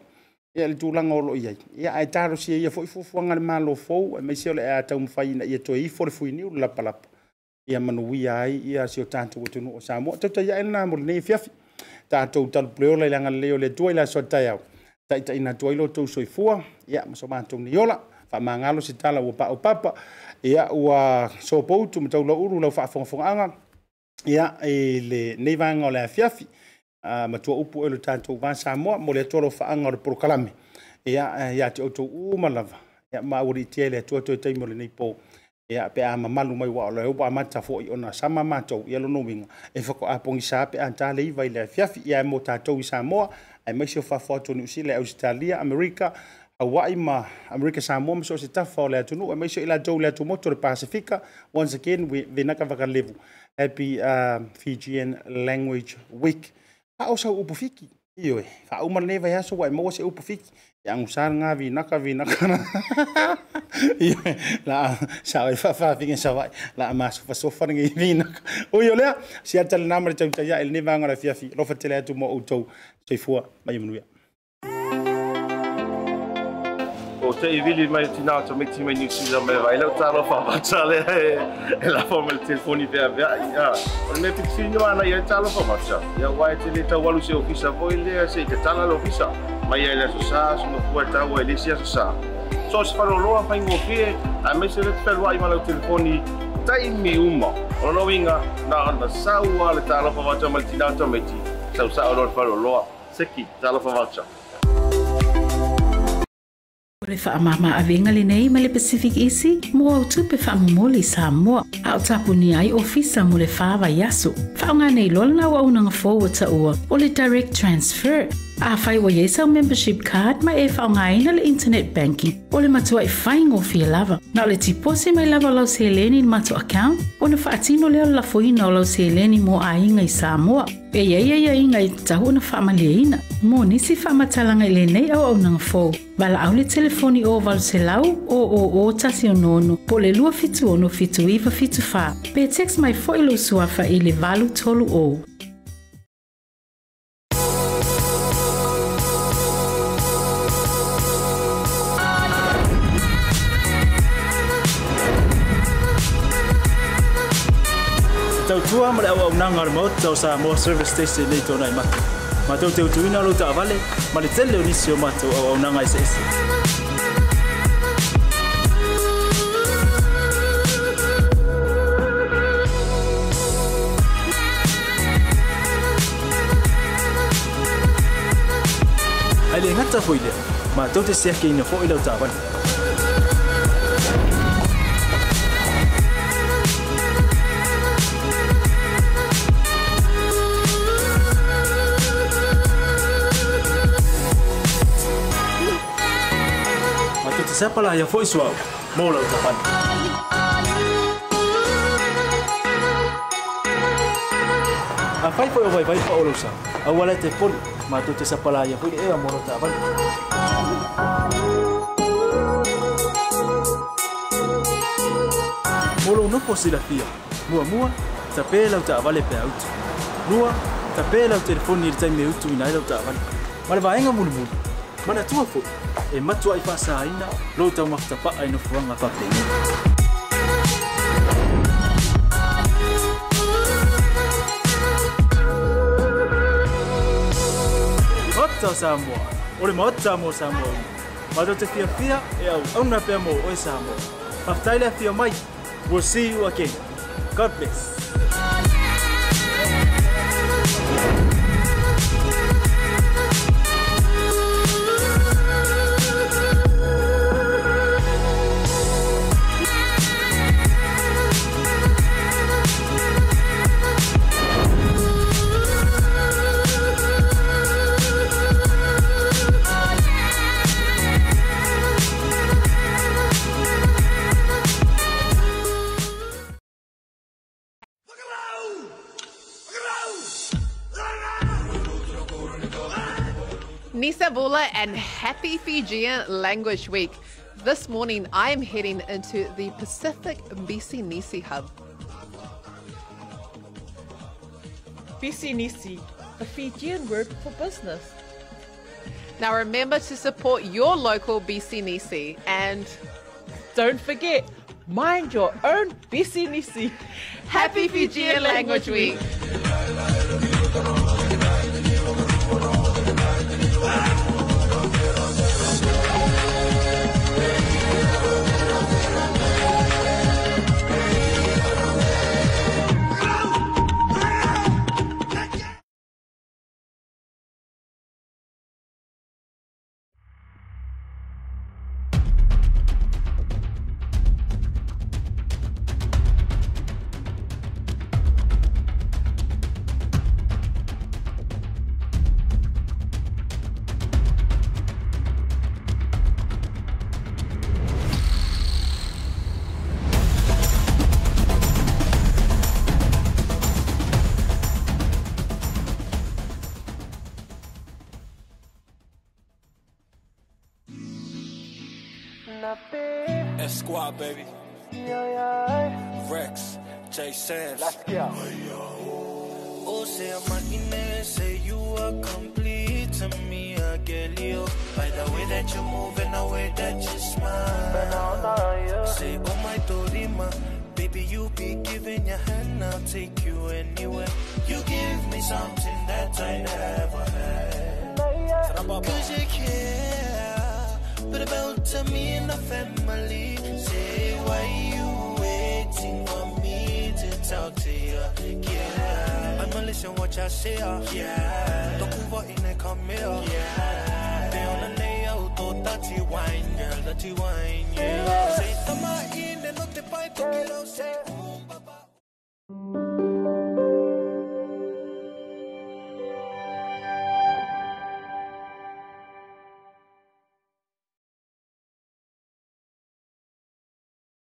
ia le tūlanga o loi ai. Ia ai tāro si ia fo i fufuanga le malo fau, e mai seo le ea tau mwhai na ia toi i fore fui ni u lapalapa ia manuia ai ia sio tatou atunuu o sa moa tautaia ai lana mo lenei fiafi tatou talupuleo lailaga lelei o le atua i lasoatae au taʻitaʻina atu ai lotou soifua ia ma so matou nei ola faamagalo se tala ua paʻaupapa ia ua sopoutu ma taulauru lau faafogafogaʻaga ia i e le nei vaga o le afiafi ah, matua upu ai e lo tatou vasamoa mo le atualofaaga eh, o le polokalame ia iā te outou uma lava ia ma ua liitia i le atua toe taimi o lenei po ia pe a mamalu mai wa ole upa mata fo i ona sama matou ia lono winga e fako a pongi sa pe an tale i vai le fiafi ia mo tatou i Samoa ai mai sio fafo atu ni usile Australia America, Hawaii ma Amerika Samoa mso se tafa ole atunu ai mai sio ila jou le atu moto le Pasifika once again we vinaka vakalevu happy uh, Fijian language week a o sa upu fiki Iyo e, fa umar le vai aso wai mo se upu Ang usar nga vinaka vinaka na. la sawe fa fa vinga e sawa la mas fa sofa ngi vinaka. O yo le ah, siar tal namre chau chaya el ni vanga ra fia fi. Lo fa tele tu mo utou. Sei fua mai munuya. Koutou i vili mai tina o tome tima ni usila mai vai lau talo fa batale e la forma le telefoni vea vea ia o me fixino ana ia talo fa batsa ia wai te le tau walu se ofisa voi le se te tala le ofisa mai ia le so sa so no fua tau e le sia so sa so se faro loa fa ingo fie a me se le tpelo ai malau telefoni tai mi uma o no winga na ana saua le talo fa batsa mai tina o tome ti sau sa o loa faro loa seki talo fa batsa Thank you. E o le faamāmaavega lenei ma le pacific isi mo au tupe faamomoli sa moa a o tapunia ai ofisa mo le fāvaiaso faaogā nei loa lana auaunaga fou o taʻua o le direct transfer A whai wa yesa o membership card ma e ngaina le internet banking o le matua fai whaingo fia lava. Na le tipose mai lava lau se eleni ni matua account o na tino leo la fuina o lau se eleni mo a inga i Samoa. E ia ia inga i tahu na whaamaleina. Mo nisi whaamatalanga i lenei au au nang fau. Vala au le telefoni o valu se lau o o o tasi o nono po le lua fitu ono fitu iwa fitu fa. Pe text mai fo ilo suafa i le valu tolu o. tau tua ma le au au nanga le maut tau sa service station nei tōnai matu. Ma tau tau tuina lo lâu avale, ma le tele o nisi o siêu au au nanga i se ese. ai le ngata foi le ma tau te sea ke ina fo i lau tāwani. sepala ia foʻi suaʻu mo lau tapani afai foʻi o vaivai faʻolousa aua lae tefoni matou te sapala ia foʻi leʻea mo lau taʻapani mo lou nofo silafia muamua tapē lau taʻavale pea utu lua tapē lau telefoni i le taimi e utu ina ai lau taʻavale ma le vaega mulimuli ma le atua foʻi e matua i whasaina Lou tau mafta pa ai no whuanga whapenga Mata Samoa, ore mata mo Samoa ina Mata te fia fia e au auna pia mo oi e Samoa Haftaila fia mai, we'll see you again God bless and happy Fijian Language Week. This morning I am heading into the Pacific BC Nisi Hub. BC Nisi, a Fijian word for business. Now remember to support your local BC Nisi and don't forget, mind your own BC Nisi. Happy Fijian Language Week.